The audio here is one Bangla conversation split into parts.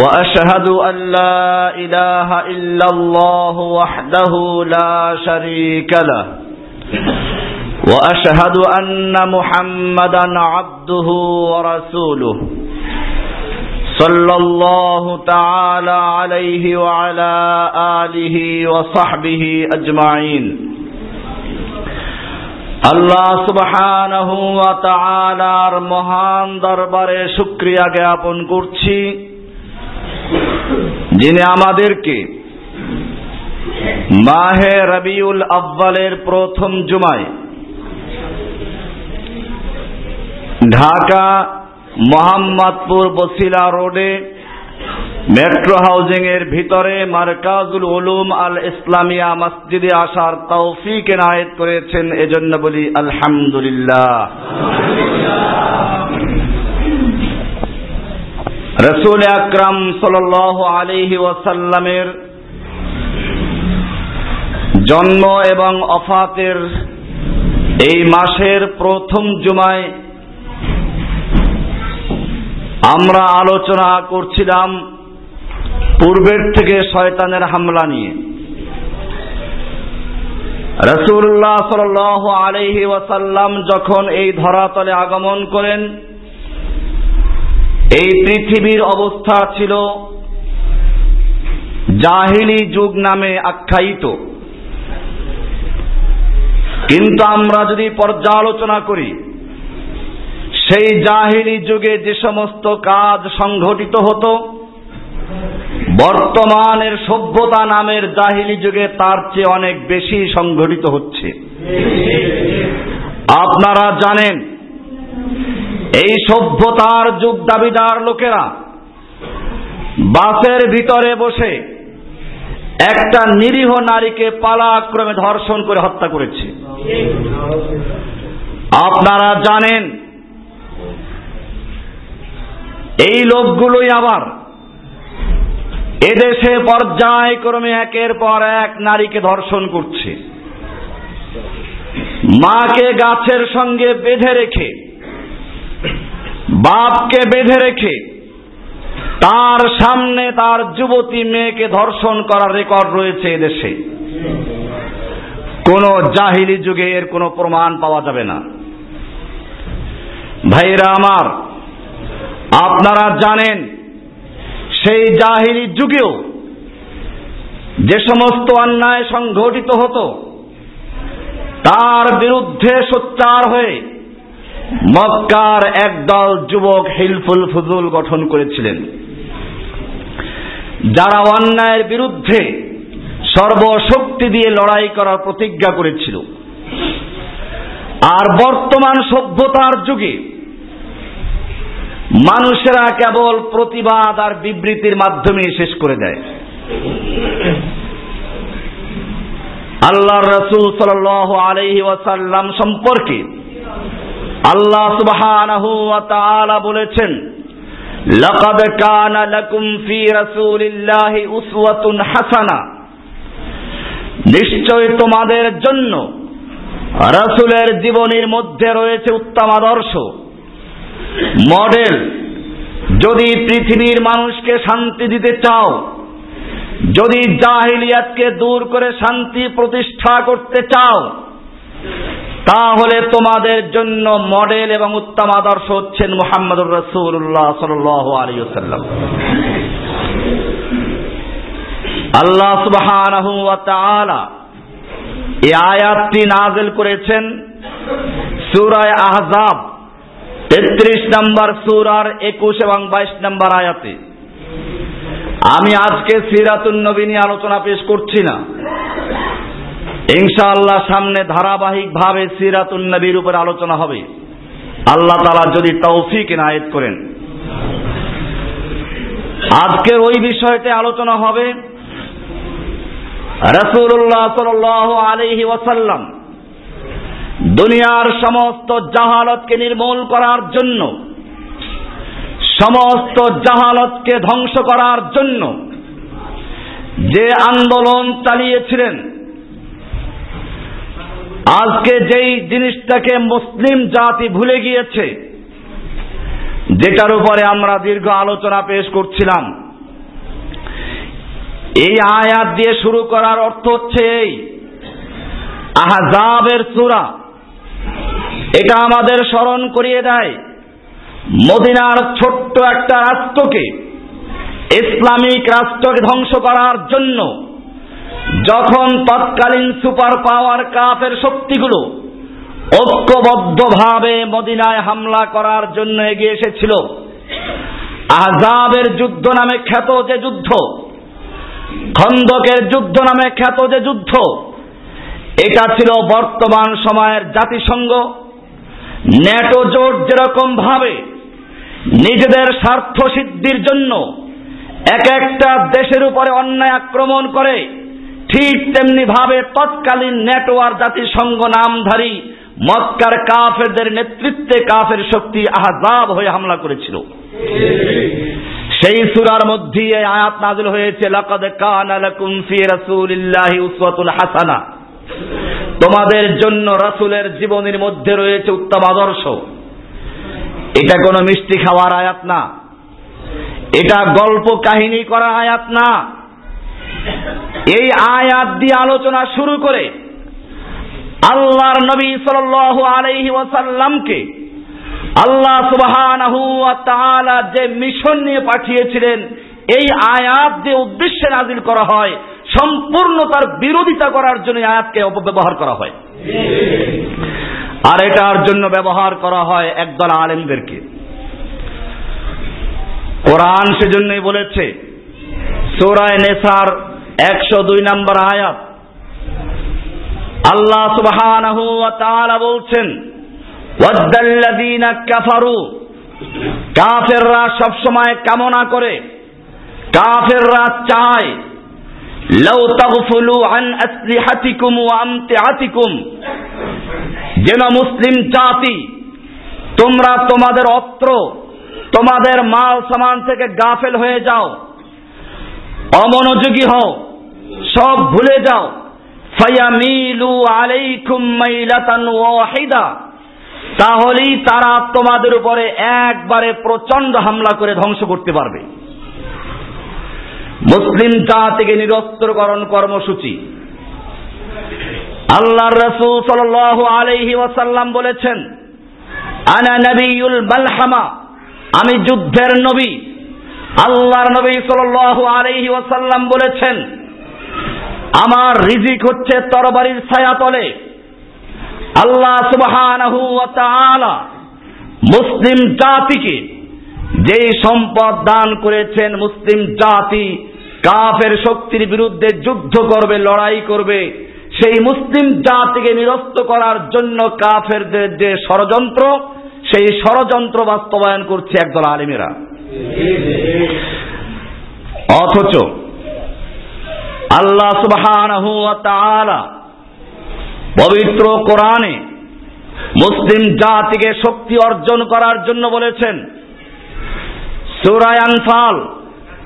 وأشهد أن لا إله إلا الله وحده لا شريك له. وأشهد أن محمدا عبده ورسوله. صلى الله تعالى عليه وعلى آله وصحبه أجمعين. আল্লাহ সুবহানাহু ওয়া তাআলার মহান দরবারে শুকরিয়া জ্ঞাপন করছি যিনি আমাদেরকে মাহে রবিউল আব্বালের প্রথম জুমায় ঢাকা মোহাম্মদপুর বসিলা রোডে মেট্রো হাউজিং এর ভিতরে মারকাজুল উলুম আল ইসলামিয়া মসজিদে আসার তৌফিক এনায়েত করেছেন, এজন্য বলি আলহামদুলিল্লাহ। রসুল আকরাম সাল আলিহি ওয়াসাল্লামের জন্ম এবং অফাতের এই মাসের প্রথম জুমায় আমরা আলোচনা করছিলাম পূর্বের থেকে শয়তানের হামলা নিয়ে। রসুল্লাহ সাল আলহি ওয়াসাল্লাম যখন এই ধরাতলে আগমন করেন এই পৃথিবীর অবস্থা ছিল জাহিলি যুগ নামে আখ্যায়িত। কিন্তু আমরা যদি পর্যালোচনা করি, সেই জাহিলি যুগে যে সমস্ত কাজ সংঘটিত হতো, বর্তমানের সভ্যতা নামের জাহিলি যুগে তার চেয়ে অনেক বেশি সংঘটিত হচ্ছে। আপনারা জানেন এই সভ্যতার যুগ দাবিদার লোকেরা বাসের ভিতরে বসে একটা নিরীহ নারীকে পালাক্রমে ধর্ষণ করে হত্যা করেছে। আপনারা জানেন, এই লোকগুলোই আবার এদেশে পর্যায়ক্রমে একের পর এক নারীকে ধর্ষণ করছে। মাকে গাছের সঙ্গে বেঁধে রেখে বাপকে বেঁধে রেখে তার সামনে তার যুবতী মেয়েকে ধর্ষণ করার রেকর্ড রয়েছে এদেশে। কোন জাহিলি যুগে এর কোনো প্রমাণ পাওয়া যাবে না। ভাইরা আমার, আপনারা জানেন, সেই জাহিলি যুগেও যে সমস্ত অন্যায় সংঘটিত হতো, তার বিরুদ্ধে সোচ্চার হয়ে মক্কার একদল যুবক হিলফুল ফুজুল গঠন করেছিলেন। যারা অন্যায়ের বিরুদ্ধে সর্বশক্তি দিয়ে লড়াই করার প্রতিজ্ঞা করেছিল। আর বর্তমান সভ্যতার যুগে মানুষেরা কেবল প্রতিবাদ আর বিবৃতির মাধ্যমে শেষ করে দেয়। আল্লাহ রসুল সাল আলহি ওয়াসাল্লাম সম্পর্কে আল্লাহ সুবহানাহু ওয়া তাআলা বলেছেন, লাকাদ কানা লাকুম ফি রাসূলিল্লাহি উসওয়াতুন হাসানা। নিশ্চয় তোমাদের জন্য রাসূলের জীবনীর মধ্যে রয়েছে উত্তম আদর্শ। মডেল, যদি পৃথিবীর মানুষকে শান্তি দিতে চাও, যদি জাহিলিয়াতকে দূর করে শান্তি প্রতিষ্ঠা করতে চাও তাহলে তোমাদের জন্য মডেল এবং উত্তম আদর্শ হচ্ছেন মুহাম্মদুর রসুল্লাহ সাল আলিয়াল্লাম আল্লাহ সুবহানাহু এই আয়াতটি নাযিল করেছেন সূরা আহজাব, তেত্রিশ নম্বর সুরার একুশ এবং বাইশ নম্বর আয়াতে। আমি আজকে সিরাতুন নবী নিয়ে আলোচনা পেশ করছি না। ইনশাআল্লাহ সামনে ধারাবাহিক ভাবে সিরাতুন নবীর উপর আলোচনা হবে। আল্লাহ তালা যদি তৌফিক এনায়েত করেন। আজকের ওই বিষয়তে আলোচনা হবে রসুল্লাহ সাল আলহি ওয়াসাল্লাম দুনিয়ার সমস্ত জাহালতকে নির্মূল করার জন্য, সমস্ত জাহালতকে ধ্বংস করার জন্য যে আন্দোলন চালিয়েছিলেন আজকে যেই জিনিসটাকে মুসলিম জাতি ভুলে গিয়েছে, যেটার উপরে আমরা দীর্ঘ আলোচনা পেশ করছিলাম, এই আয়াত দিয়ে শুরু করার অর্থ হচ্ছে এই, আহজাবের সুরা, এটা আমাদের স্মরণ করিয়ে দেয়, মদিনার ছোট্ট একটা রাষ্ট্রকে, ইসলামিক রাষ্ট্রকে ধ্বংস করার জন্য। যখন তৎকালীন সুপার পাওয়ার কাপের শক্তিগুলো ঐক্যবদ্ধভাবে মদিনায় হামলা করার জন্য এগিয়ে এসেছিল আহজাবের যুদ্ধ নামে খ্যাত যে যুদ্ধ, খন্দকের যুদ্ধ নামে খ্যাত যে যুদ্ধ, এটা ছিল বর্তমান সময়ের জাতিসংঘ। ন্যাটো জোট যেরকম ভাবে নিজেদের স্বার্থ সিদ্ধির জন্য এক একটা দেশের উপরে অন্যায় আক্রমণ করে ঠিক তেমনি ভাবে তৎকালীন নেটওয়ার্ক জাতিসংঘ নামধারী মক্কার কাফেরদের নেতৃত্বে কাফের শক্তি আহজাব হয়ে হামলা করেছিল। সেই সুরার মধ্যে আয়াত নাজিল হয়েছে, লাকাদ কানা লাকুম ফি রাসূলিল্লাহি উসওয়াতুল হাসানা। তোমাদের জন্য রাসূলের জীবনের মধ্যে রয়েছে উত্তম আদর্শ। এটা কোনো মিষ্টি খাওয়ার আয়াত না। এটা গল্প কাহিনী করা আয়াত না। এই আয়াত দিয়ে আলোচনা শুরু করে আল্লাহর নবী সাল আলাইহি ওয়াসাল্লামকে আল্লাহ তাআলা যে মিশন নিয়ে পাঠিয়েছিলেন, এই আয়াত যে উদ্দেশ্যে নাজিল করা হয়, সম্পূর্ণ তার বিরোধিতা করার জন্য আয়াতকে অপব্যবহার করা হয়। আর এটার জন্য ব্যবহার করা হয় একদল আলেমদেরকে। কোরআন সেজন্যই বলেছে সোরায় নেসার একশো দুই নম্বর আয়াত। আল্লাহ সুবহানাহু ওয়া তাআলা বলছেন, ওয়াদ্দাল্লাযীনা কাফারু কাফেররা সব সময় কামনা করে, কাফেররা চায়, লাউ তাগফুলু আন আসলিহাতিকুম ওয়া আমতিআতিকুম যেন মুসলিম জাতি, তোমরা তোমাদের অস্ত্র, তোমাদের মাল সামান থেকে গাফেল হয়ে যাও। অমনোযোগী হও, সব ভুলে যাও। ফায়ামিলু আলাইকুম মাইলাতান ওয়াহিদা। তাহলেই তারা তোমাদের উপরে একবারে প্রচণ্ড হামলা করে ধ্বংস করতে পারবে। মুসলিম জাতিকে নিরস্ত্রকরণ কর্মসূচি। আল্লাহর রসুল সাল আলাইহি ওয়াসাল্লাম বলেছেন, আনা নবিউল মালহামা আমি যুদ্ধের নবী। আল্লাহর নবী সাল আলাইহি ওয়াসাল্লাম বলেছেন, আমার রিজিক হচ্ছে তরবারির ছায়া তলে। আল্লাহ তাআলা মুসলিম জাতিকে যেই সম্পদ দান করেছেন, মুসলিম জাতি কাফের শক্তির বিরুদ্ধে যুদ্ধ করবে, লড়াই করবে, সেই মুসলিম জাতিকে নিরস্ত করার জন্য কাফেরদের যে ষড়যন্ত্র, সেই ষড়যন্ত্র বাস্তবায়ন করছে একদল আলিমেরা। অথচ আল্লাহ ওয়া পবিত্র কোরআনে মুসলিম জাতিকে শক্তি অর্জন করার জন্য বলেছেন। সুরায় আনফাল,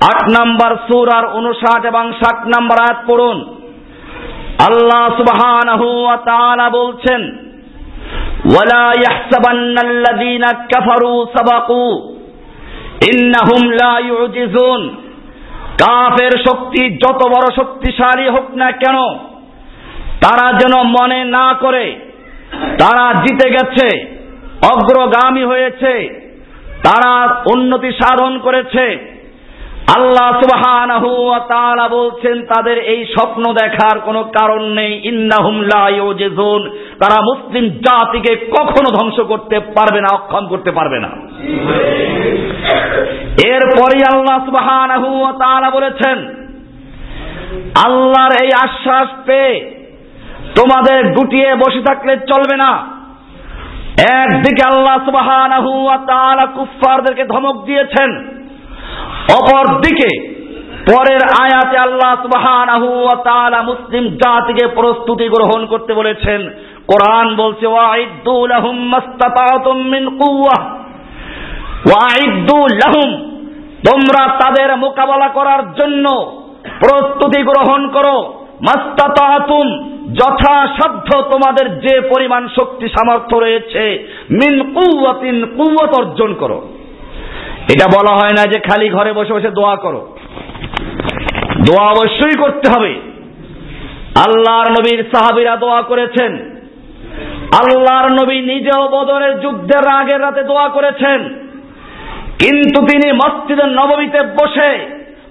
আট নাম্বার সুরার উনষাট এবং ষাট নাম্বার আয়াত পড়ুন। আল্লাহ তাআলা বলছেন, ওয়ালা ইয়াহসাবান্নাল্লাযীনা কাফারু সাবাকু ইউজিজুন। কাফের শক্তি যত বড় শক্তিশালী হোক না কেন, তারা যেন মনে না করে, তারা জিতে গেছে, অগ্রগামী হয়েছে, তারা উন্নতি সাধন করেছে। আল্লাহ তাআলা বলছেন, তাদের এই স্বপ্ন দেখার কোনো কারণ নেই। ইউজিজুন। তারা মুসলিম জাতিকে কখনো ধ্বংস করতে পারবে না, অক্ষম করতে পারবে না। এরপরই আল্লাহ তাআলা বলেছেন, আল্লাহর এই আশ্বাস পেয়ে তোমাদের গুটিয়ে বসে থাকলে চলবে না। একদিকে আল্লাহ তাআলা কুফফারদেরকে ধমক দিয়েছেন অপরদিকে, পরের আয়াতে আল্লাহ সুবহানাহু ওয়া তাআলা মুসলিম জাতিকে প্রস্তুতি গ্রহণ করতে বলেছেন। কোরআন বলছে, ওয়াইদ্দু লাহুম মাস্তাতাতুম মিন কুওয়া। ওয়াইদ্দু লাহুম, তোমরা তাদের মোকাবেলা করার জন্য প্রস্তুতি গ্রহণ করো। মাস্তাতাতুম, যথাসাধ্য তোমাদের যে পরিমাণ শক্তি সামর্থ্য রয়েছে, মিন কুওয়াতিন, কুওয়াত অর্জন করো। এটা বলা হয় না যে খালি ঘরে বসে বসে দোয়া করো। দোয়া অবশ্যই করতে হবে। আল্লাহর নবীর সাহাবিরা দোয়া করেছেন। আল্লাহর নবী নিজেও বদরের যুদ্ধের আগের রাতে দোয়া করেছেন। কিন্তু তিনি মসজিদের নবমীতে বসে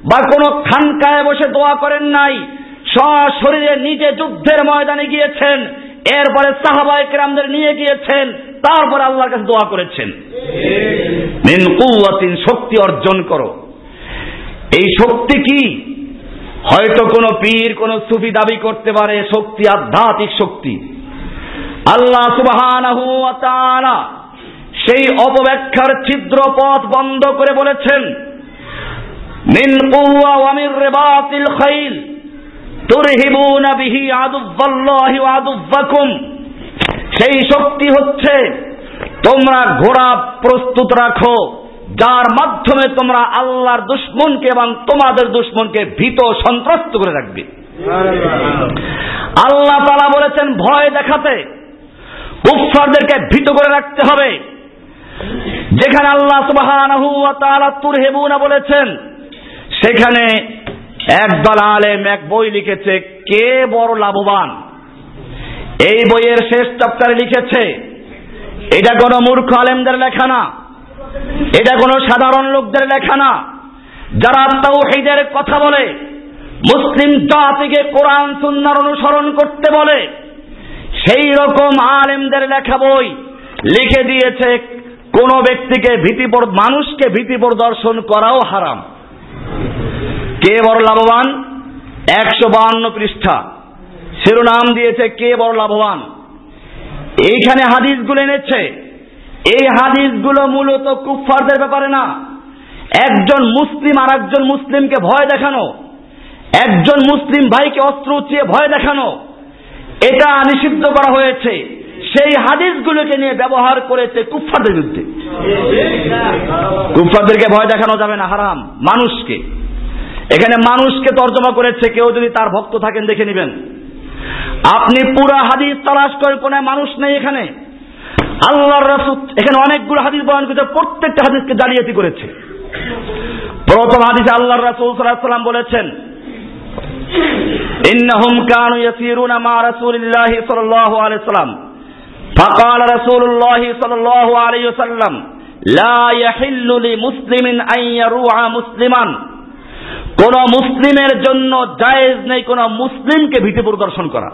বা কোনো খানকায় বসে দোয়া করেন নাই। সশরীরে নিজে যুদ্ধের ময়দানে গিয়েছেন। এরপরে সাহাবাই কেরামদের নিয়ে গিয়েছেন। তারপরে আল্লাহর কাছে দোয়া করেছেন। মিন কুয়াতিন শক্তি অর্জন করো। এই শক্তি কি? হয়তো কোনো পীর, কোন সুফি দাবি করতে পারে, শক্তি আধ্যাত্মিক শক্তি। আল্লাহ সুবহানাহু ওয়া তাআলা সেই অপব্যাখ্যার ছিদ্র পথ বন্ধ করে বলেছেন, মিন কুওয়া ওয়া মিন রিবাতিল খাইল, তুরহিবুনা বিহি আদুল্লাহি ওয়া আদুব্বাকুম সেই শক্তি হচ্ছে তোমরা ঘোড়া প্রস্তুত রাখো, যার মাধ্যমে তোমরা আল্লাহর দুশ্মনকে এবং তোমাদের দুশ্মনকে ভীত সন্ত্রস্ত করে রাখবে। আল্লাহ তালা বলেছেন, ভয় দেখাতে কুফফারদেরকে ভীত করে রাখতে হবে। যেখানে আল্লাহ সুবহানাহু ওয়া তাআলা বলেছেন, সেখানে একদল আলেম, এক বই লিখেছে, কে বড় লাভবান? এই বইয়ের শেষ চ্যাপ্টারে লিখেছে, এটা কোনো মূর্খ আলেমদের লেখা না, এটা কোনো সাধারণ লোকদের লেখা না। যারা তাওহীদের কথা বলে, মুসলিম জাতিকে কোরআন সুন্নার অনুসরণ করতে বলে, সেই রকম আলেমদের লেখা বই লিখে দিয়েছে, কোন ব্যক্তিকে ভীতি মানুষকে ভীতি প্রদর্শন করাও হারাম। কে বড় লাভবান? একশো বাহান্ন পৃষ্ঠা। শিরোনাম দিয়েছে কে বড় লাভবান? এইখানে হাদিসগুলো এনেছে। এই হাদিসগুলো মূলত কুফফারদের ব্যাপারে না। একজন মুসলিম আর একজন মুসলিমকে ভয় দেখানো। একজন মুসলিম ভাইকে অস্ত্র উঠিয়ে ভয় দেখানো। এটা নিষিদ্ধ করা হয়েছে। সেই হাদিসগুলোকে নিয়ে ব্যবহার করেছে কুফফারদের বিরুদ্ধে। কুফফারদেরকে ভয় দেখানো যাবে না, হারাম। মানুষকে। এখানে মানুষকে তর্জমা করেছে, কেউ যদি তার ভক্ত থাকেন দেখে নেবেন। আপনি পুরা হাদিস তালাশ করে কোন মানুষ নেই এখানে আল্লাহর রাসূল এখানে অনেকগুলো হাদিস বয়ান করেছে প্রত্যেকটা হাদিসকে জালিয়াতি করেছে প্রথম হাদিসে আল্লাহর রাসূল সাল্লাল্লাহু আলাইহি সাল্লাম বলেছেন ইন্নাহুম কানু ইয়াসিরুনা মা রাসূলিল্লাহি সাল্লাল্লাহু আলাইহি সাল্লাম فقال رسول الله صلى الله عليه وسلم لا يحل لمسلم أن يروع مسلما কোন মুসলিমের জন্য জায়েজ নেই কোন মুসলিমকে ভীতি প্রদর্শন করা।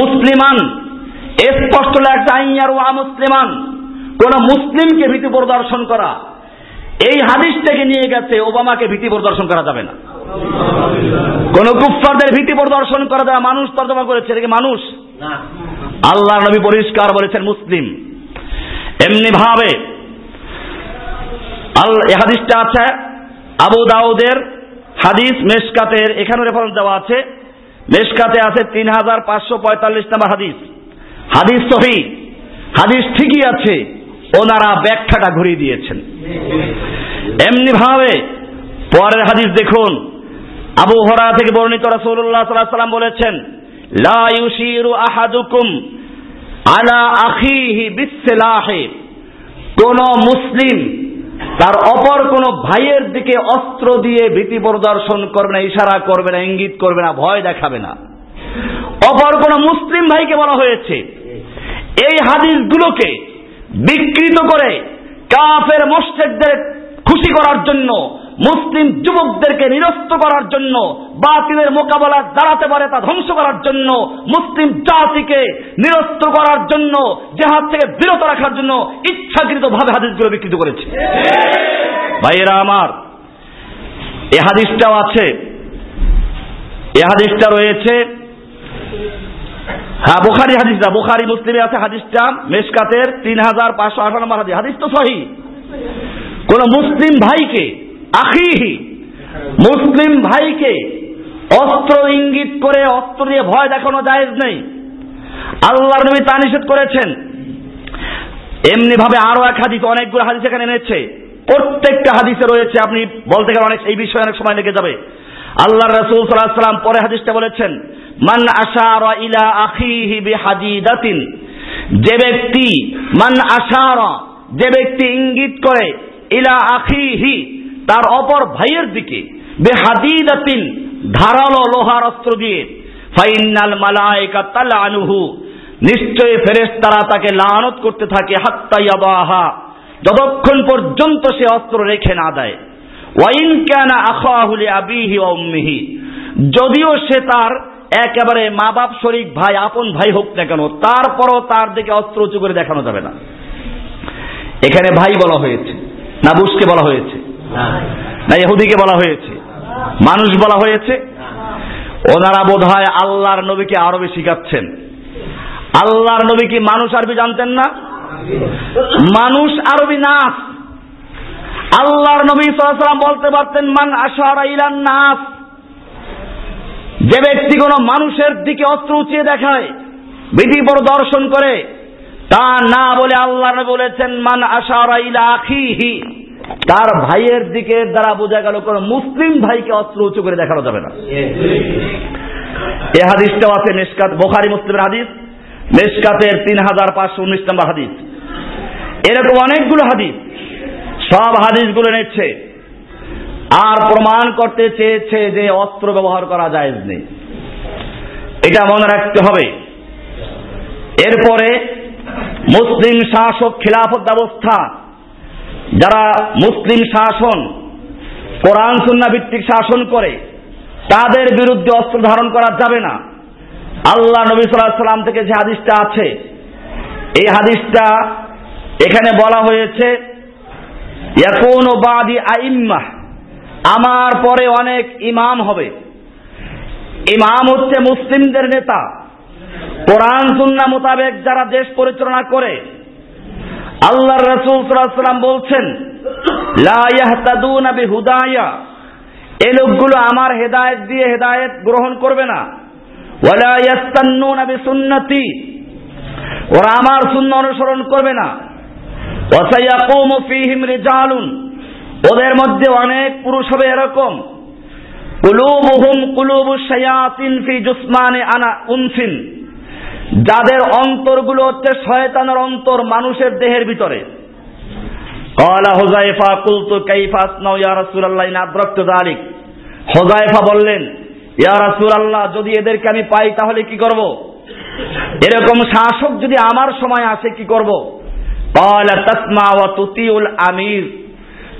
মুসলিমান স্পষ্ট আইয়ার ওয়া মুসলিমান কোন মুসলিমকে ভীতি প্রদর্শন করা। এই হাদিসটাকে নিয়ে গেছে ওবামাকে ভীতি প্রদর্শন করা যাবে না। কোন কুফফারদের ভীতি প্রদর্শন করা যাবে মানুষ তর্জমা করেছে এটা কি মানুষ? আল্লাহ নবী পরিষ্কার বলেছেন মুসলিম। এমনি ভাবে আল্লাহ এই হাদিসটা আছে আবু দাউদের হাদিস মেশকাতের এখানে রেফারেন্স দেওয়া আছে। মেশকাতে আছে তিন হাজার পাঁচশো পঁয়তাল্লিশ নম্বর হাদিস। হাদিস সহি। হাদিস ঠিকই আছে। ওনারা ব্যাখ্যাটা ঘুরিয়ে দিয়েছেন। এমনি ভাবে পরের হাদিস দেখুন। আবু হরা থেকে বর্ণিত রাসূলুল্লাহ সাল্লাল্লাহু সাল্লাম বলেছেন, লা ইউশিরু আহাদুকুম আলা আখিহি বিসলাহে কোন মুসলিম তার অপর কোন ভাইয়ের দিকে অস্ত্র দিয়ে ভীতি প্রদর্শন করবে না, ইশারা করবে না, ইঙ্গিত করবে না, ভয় দেখাবে না। অপর কোন মুসলিম ভাইকে বলা হয়েছে, এই হাদিস গুলোকে বিকৃত করে কাফের মোশেকদের খুশি করার জন্য মুসলিম যুবকদেরকে নিরস্ত করার জন্য, বাতিলের মোকাবেলা দাঁড়াতে পারে তা ধ্বংস করার জন্য, মুসলিম জাতিকে নিরস্ত করার জন্য, জেহাদ থেকে বিরত রাখার জন্য ইচ্ছাকৃত ভাবে হাদিসগুলো বিকৃত করেছে। ভাইয়েরা আমার, এ হাদিসটাও আছে। এ হাদিসটা রয়েছে। হ্যাঁ বোখারি হাদিস না বোখারি মুসলিমে আছে হাদিসটা, মেশকাতের তিন হাজার পাঁচশো আঠারো নম্বর হাদিস। হাদিস তো সহি। কোন মুসলিম ভাইকে আখিহি, মুসলিম ভাইকে অস্ত্র ইঙ্গিত করে, অস্ত্র দিয়ে ভয় দেখানো জায়েজ নেই। আল্লাহর নবী তা নিষেধ করেছেন। এমনি ভাবে আরও এক হাদিস, অনেকগুলো হাদিস এখানে এনেছে। প্রত্যেকটা হাদিসে রয়েছে, আপনি বলতে গেলে অনেক, এই বিষয়ে অনেক সময় লেগে যাবে। আল্লাহ রসুল সাল্লাম পরে হাদিসটা বলেছেন, মান আশার ইলা আখিহি বিহাদিদাতিন যে ব্যক্তি, মান আশার যে ব্যক্তি ইঙ্গিত করে, ইলা আখিহি তার অপর ভাইয়ের দিকে, বেহাদিদাতিন ধারালো লোহার অস্ত্র দিয়ে, ফাইনাল মালাইকা তালানুহু নিশ্চয়ই ফেরেশতারা তাকে লানত করতে থাকে হাত্তাইয়াবাহা যতক্ষণ পর্যন্ত সে অস্ত্র রেখে না দেয়। ওয়াইন কানা আখাহুলি আবিহি ওয়া উম্মিহি, যদিও সে তার একেবারে মা বাপ শরিক ভাই, আপন ভাই হোক না কেন, তারপরও তার দিকে অস্ত্র উঁচু করে দেখানো যাবে না। এখানে ভাই বলা হয়েছে না বুসকে বলা হয়েছে। না, ইহুদিকে বলা হয়েছে। মানুষ বলা হয়েছে, ওনারা বোধ হয় আল্লাহর নবীকে আরবি শিখাচ্ছেন আল্লাহর নবী কি মানুষ আরবি জানতেন না? মানুষ আরবি নাস আল্লাহর নবী সাল্লাম বলতে পারতেন, মান আশারা ইলান নাস। যে ব্যক্তি কোন মানুষের দিকে অস্ত্র উঁচিয়ে দেখায়, বিধি দর্শন করে তা না বলে আল্লাহ বলেছেন, মান আশারা ইলা আখিহি। তার ভাইয়ের দিকে দ্বারা বোঝা গেল কোন মুসলিম ভাইকে অস্ত্র উঁচু করে দেখানো যাবে না। এ হাদিসটাও আছে মেসকাত, বোখারি, মুসলিমের হাদিস। মেসকাতের তিন হাজার পাঁচশো উনিশ নম্বর হাদিস। এরকম অনেকগুলো হাদিস, সব হাদিসগুলো নিচ্ছে আর প্রমাণ করতে চেয়েছে যে অস্ত্র ব্যবহার করা যায় নেই। এটা মনে রাখতে হবে। এরপরে মুসলিম শাসক খিলাফত ব্যবস্থা যারা মুসলিম শাসন, কোরআন সুন্না ভিত্তিক শাসন করে, তাদের বিরুদ্ধে অস্ত্র ধারণ করা যাবে না। আল্লাহ নবী সাল্লাম থেকে যে হাদিসটা আছে, এই হাদিসটা এখানে বলা হয়েছে আইম্মা আমার পরে অনেক ইমাম হবে। ইমাম হচ্ছে মুসলিমদের নেতা। কোরআন সুন্না মোতাবেক যারা দেশ পরিচালনা করে আল্লাহ রসুল সাল্লাম বলছেন, লা হুদায়া এই লোকগুলো আমার হেদায়েত দিয়ে হেদায়েত গ্রহণ করবে না। ওয়ালা ইয়াস্তান্নুনা বিসুন্নতি। ওরা আমার শূন্য অনুসরণ করবে না। ওয়াসায়াকুমু ফীহিম রিজালুন। ওদের মধ্যে অনেক পুরুষ হবে এরকম। কুলুবুহুম কুলুবু শায়াতিন ফি জুসমানে আনা উনসিন যাদের অন্তরগুলো হচ্ছে শয়তানের অন্তর মানুষের দেহের ভিতরে। কলা হোজাইফা কুলতু কাইফাস নাও ইয়া রাসূলুল্লাহ ইন আদরাকতু যালিক। হোজাইফা বললেন, ইয়া রাসূলুল্লাহ, যদি এদেরকে আমি পাই তাহলে কি করব? এরকম শাসক যদি আমার সময় আসে কি করব? ক্বালা তাসমা ওয়া তুতিউল আমির।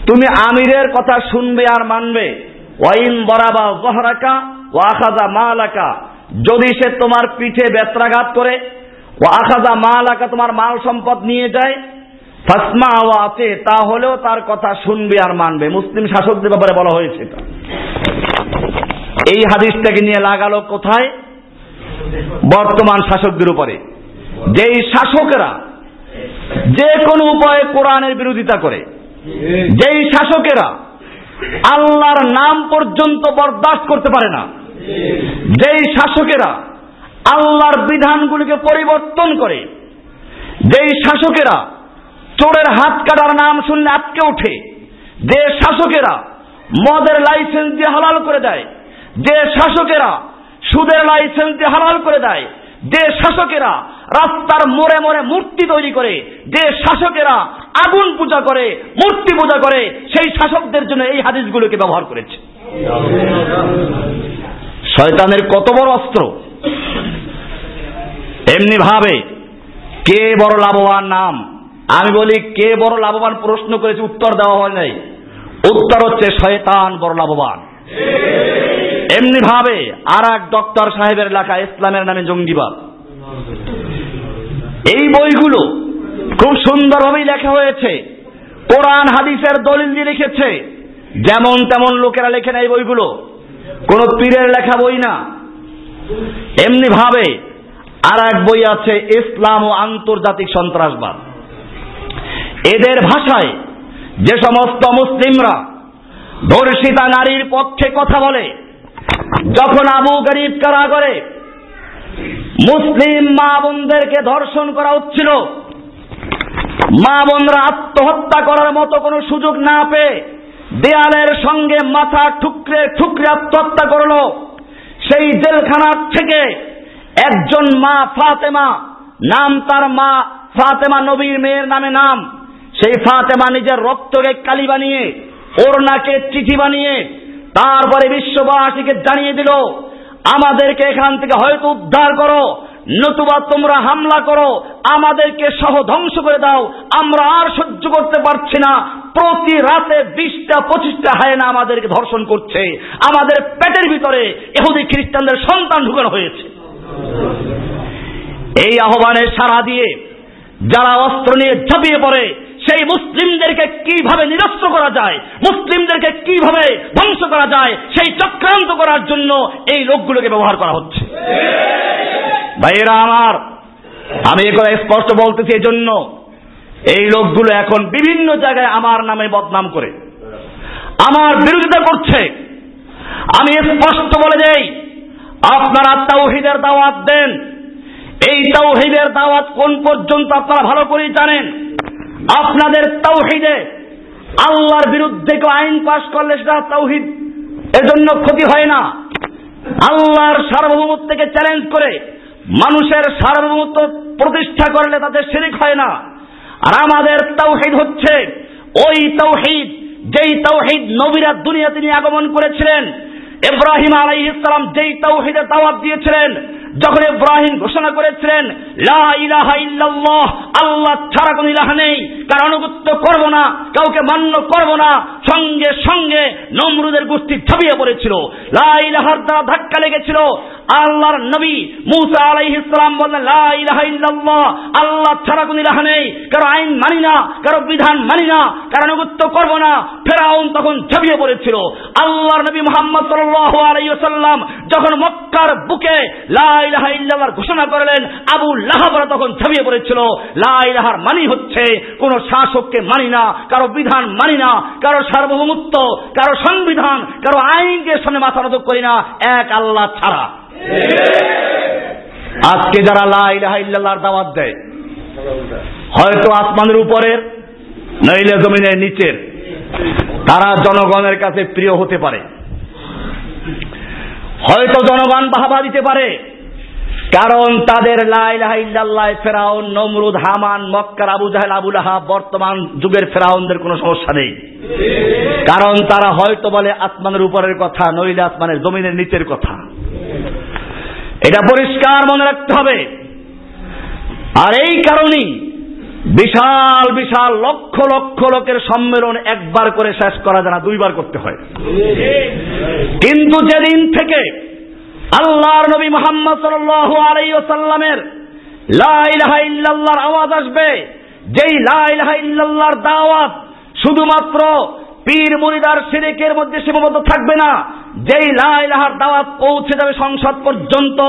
তুমি আমিরের কথা শুনবে আর মানবে। ওয়াইন বরাবা জহরাকা ওয়া আখাযা মালাকা। যদি সে তোমার পিঠে বেত্রাঘাত করে ও আখাজা মালাকা, তোমার মাল সম্পদ নিয়ে যায়, ফাসমা ও আছে তাহলেও তার কথা শুনবে আর মানবে। মুসলিম শাসকদের ব্যাপারে বলা হয়েছে এই হাদিসটাকে নিয়ে লাগালো কোথায়? বর্তমান শাসকদের উপরে। যেই শাসকেরা যে কোনো উপায়ে কোরআনের বিরোধিতা করে, যেই শাসকেরা আল্লাহর নাম পর্যন্ত বরদাস্ত করতে পারে না যেই শাসকেরা আল্লাহর বিধানগুলিকে পরিবর্তন করে, যেই শাসকেরা চোরের হাত কাটার নাম শুনলে আটকে ওঠে, যে শাসকেরা মদের লাইসেন্স দিয়ে হালাল করে দেয়, যে শাসকেরা সুদের লাইসেন্স দিয়ে হালাল করে দেয়, যে শাসকেরা রাস্তার মোড়ে মোড়ে মূর্তি তৈরি করে, যে শাসকেরা আগুন পূজা করে, মূর্তি পূজা করে, সেই শাসকদের জন্য এই হাদিসগুলোকে ব্যবহার করেছে। শয়তানের কত বড় অস্ত্র? এমনি ভাবে, কে বড় লাভবান নাম? আমি বলি, কে বড় লাভবান প্রশ্ন করেছে, উত্তর দেওয়া হয় নাই। উত্তর হচ্ছে, শয়তান বড় লাভবান। এমনি ভাবে আর এক ডক্টর সাহেবের লেখা, ইসলামের নামে জঙ্গিবাদ। এই বইগুলো খুব সুন্দরভাবেই লেখা হয়েছে। কোরআন, হাদিসের দলিল দিয়ে লিখেছে। যেমন তেমন লোকেরা লেখে না এই বইগুলো। কোন পীরের লেখা বই না। এমনি ভাবে আর এক বই আছে, ইসলাম ও আন্তর্জাতিক সন্ত্রাসবাদ। এদের ভাষায় যে সমস্ত মুসলিমরা ধর্ষিতা নারীর পক্ষে কথা বলে, যখন আবু গরিব কারাগারে মুসলিম মা বোনদেরকে ধর্ষণ করা হচ্ছিল, মা বোনরা আত্মহত্যা করার মতো কোনো সুযোগ না পেয়ে দেয়ালের সঙ্গে মাথা ঠুকরে ঠুকরে আত্মহত্যা করল। সেই জেলখানার থেকে একজন মা ফাতেমা, নাম তার মা ফাতেমা নবীর মেয়ের নামে নাম। সেই ফাতেমা নিজের রক্তকে কালি বানিয়ে ওরনাকে চিঠি বানিয়ে তারপরে বিশ্ববাসীকে জানিয়ে দিল, আমাদেরকে এখান থেকে হয়তো উদ্ধার করো। নতুবা তোমরা হামলা করো, আমাদেরকে সহ ধ্বংস করে দাও, আমরা আর সহ্য করতে পারছি না। প্রতি রাতে বিশটা, পঁচিশটা হায়না আমাদেরকে ধর্ষণ করছে। আমাদের পেটের ভিতরে এহুদি খ্রিস্টানদের সন্তান ঢুকানো হয়েছে। এই আহ্বানে সারা দিয়ে যারা অস্ত্র নিয়ে ঝাঁপিয়ে পড়ে, সেই মুসলিমদেরকে কীভাবে নিরস্ত করা যায়, মুসলিমদেরকে কীভাবে ধ্বংস করা যায়, সেই চক্রান্ত করার জন্য এই লোকগুলোকে ব্যবহার করা হচ্ছে। ভাইয়েরা আমার, আমি এ কথা স্পষ্ট বলতেছি এই জন্য এই লোকগুলো এখন বিভিন্ন জায়গায় আমার নামে বদনাম করে। আমার বিরোধিতা করছে। আমি স্পষ্ট বলে দেই, আপনারা তাওহিদের দাওয়াত দেন। এই তাওহিদের দাওয়াত কোন পর্যন্ত আপনারা ভালো করেই জানেন? আপনাদের তাওহিদে আল্লাহর বিরুদ্ধে কেউ আইন পাশ করলে সেটা তাওহিদ, এজন্য ক্ষতি হয় না। আল্লাহর সার্বভৌমত্বকে চ্যালেঞ্জ করে মানুষের সার্বভৌমত্ব প্রতিষ্ঠা করলে তাদের শিরিক হয় না। আর আমাদের তাওহিদ হচ্ছে, ওই তাওহিদ যেই তাওহিদ নবীরা দুনিয়া তিনি আগমন করেছিলেন, ইব্রাহিম আলাইহিস সালাম যেই তাওহিদের দাওয়াত দিয়েছিলেন, যখন ইব্রাহিম ঘোষণা করেছিলেন, লা ইলাহা ইল্লাল্লাহ, আল্লাহ ছাড়া কোনো ইলাহা নেই, কার অনুগত্য করব না, কাউকে মান্য করব না। সঙ্গে সঙ্গে নমরুদের গোষ্ঠী ঝাঁপিয়ে পড়েছিল। লা ইলাহার দ্বারা ধাক্কা লেগেছিল। আল্লাহর নবী মুসা আলাইহিস সালাম বললেন, লা ইলাহা ইল্লাল্লাহ, আল্লাহ ছাড়া কোনো ইলাহা নেই। কারও আইন মানি না, কারও বিধান মানি না, কারও অনুগত্য করব না। ফেরাউন তখন ঝাঁপিয়ে পড়েছিল। আল্লাহর নবী মুহাম্মদ সাল্লাল্লাহু আলাইহি ওয়াসাল্লাম যখন মক্কার বুকে লা ইলাহা ইল্লাল্লাহর ঘোষণা করলেন, আবু লাহাবরা তখন ঝাঁপিয়ে পড়েছিল। লা ইলাহার মানি হচ্ছে, কোন শাসককে মানি না, কারও বিধান মানি না, কারও সার্বভৌমত্ব, কারও সংবিধান, কারও আইনকে সামনে মাথা নত করি না, এক আল্লাহ ছাড়া। আজকে যারা লা ইলাহা ইল্লাল্লাহর দাওয়াত দেয়, হয়তো আসমানের উপরের নইলে জমিনের নিচের, তারা জনগণের কাছে প্রিয় হতে পারে। হয়তো জনগণ বাহাবা দিতে পারে কারণ তাদের লাইল্লাহ ফেরাউন, নমরুদ, হামান, মক্কার আবু জাহেল আবুল আহা বর্তমান যুগের ফেরাউনদের কোনো সমস্যা নেই। কারণ তারা হয়তো বলে আসমানের উপরের কথা, নইলে আসমানের জমিনের নিচের কথা। এটা পরিষ্কার মনে রাখতে হবে। আর এই কারণেই বিশাল বিশাল, লক্ষ লক্ষ লোকের সম্মেলন একবার করে শেষ করা যায় না দুইবার করতে হয়। কিন্তু যেদিন থেকে আল্লাহর নবী মোহাম্মদ সাল্লাহ আলাইসাল্লামের লাইলাহা ইল্লাল্লাহর আওয়াজ আসবে। যেই লাইলাহা ইল্লাল্লাহর দাওয়াত শুধুমাত্র পীর, মুরিদার শিরিকের মধ্যে সীমাবদ্ধ থাকবে না। যেই লাইলাহার দাওয়াত পৌঁছে যাবে সংসদ পর্যন্ত,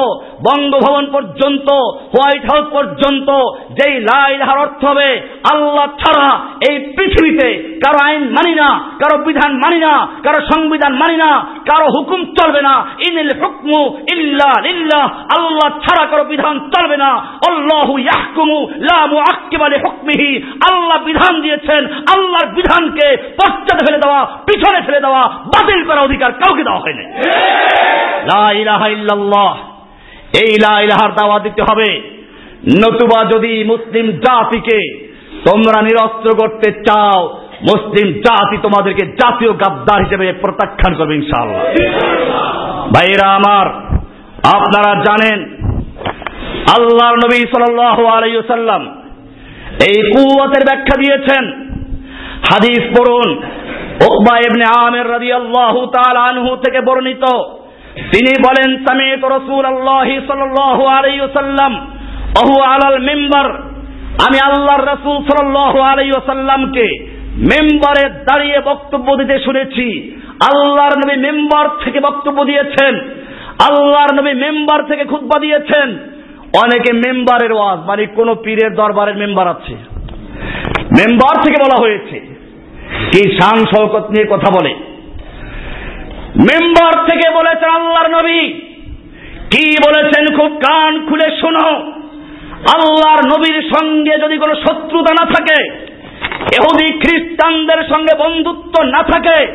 বঙ্গভবন পর্যন্ত, হোয়াইট হাউস পর্যন্ত, যেই লাইলাহার অর্থ হবে আল্লাহ ছাড়া এই পৃথিবীতে কারও আইন মানি না, কারও বিধান মানি না, কারও সংবিধান মানি না, কারও হুকুম চলবে না। ইনিল হুকমু ইল্লা লিল্লাহ, আল্লাহ ছাড়া কারও বিধান চলবে না। আল্লাহু ইয়াহকুমু লা মুআক্কিবা হুকমিহি আল্লাহ বিধান দিয়েছেন, আল্লাহর বিধানকে পশ্চাতে ফেলে দেওয়া, পিছনে ফেলে দেওয়া, বাতিল করা অধিকার কাউকে দেওয়া হয় লা ইল্লাল্লাহ। এই লা দাওয়া দিতে হবে। নতুবা যদি মুসলিম জাতিকে তোমরা নিরস্ত্র করতে চাও, মুসলিম জাতি তোমাদেরকে জাতীয় গাদ্দার হিসেবে প্রত্যাখ্যান করবে ইনশাআল্লাহ। ভাইরা আমার, আপনারা জানেন, আল্লাহর নবী আলাইহি এই কুওয়াতের ব্যাখ্যা দিয়েছেন। হাদিস পড়ুন আমির থেকে বর্ণিত। তিনি বলেন আমি আল্লাহর রাসূল সাল্লাল্লাহু মেম্বারে দাঁড়িয়ে বক্তব্য দিতে শুনেছি। আল্লাহর নবী মেম্বার থেকে বক্তব্য দিয়েছেন। আল্লাহর নবী মেম্বার থেকে খুতবা দিয়েছেন। অনেকে মেম্বারের ওয়াজ মানে কোন পীরের দরবারের মেম্বার আছে। মেম্বার থেকে বলা হয়েছে। কি শান শওকত নিয়ে কথা বলে। মেম্বার থেকে বলেছেন আল্লাহর নবী। কি বলেছেন খুব কান খুলে শোনো। আল্লাহর নবীর সঙ্গে যদি কোনো শত্রুতা না থাকে, এহুদি খ্রিস্টানদের সঙ্গে বন্ধুত্ব না থাকে,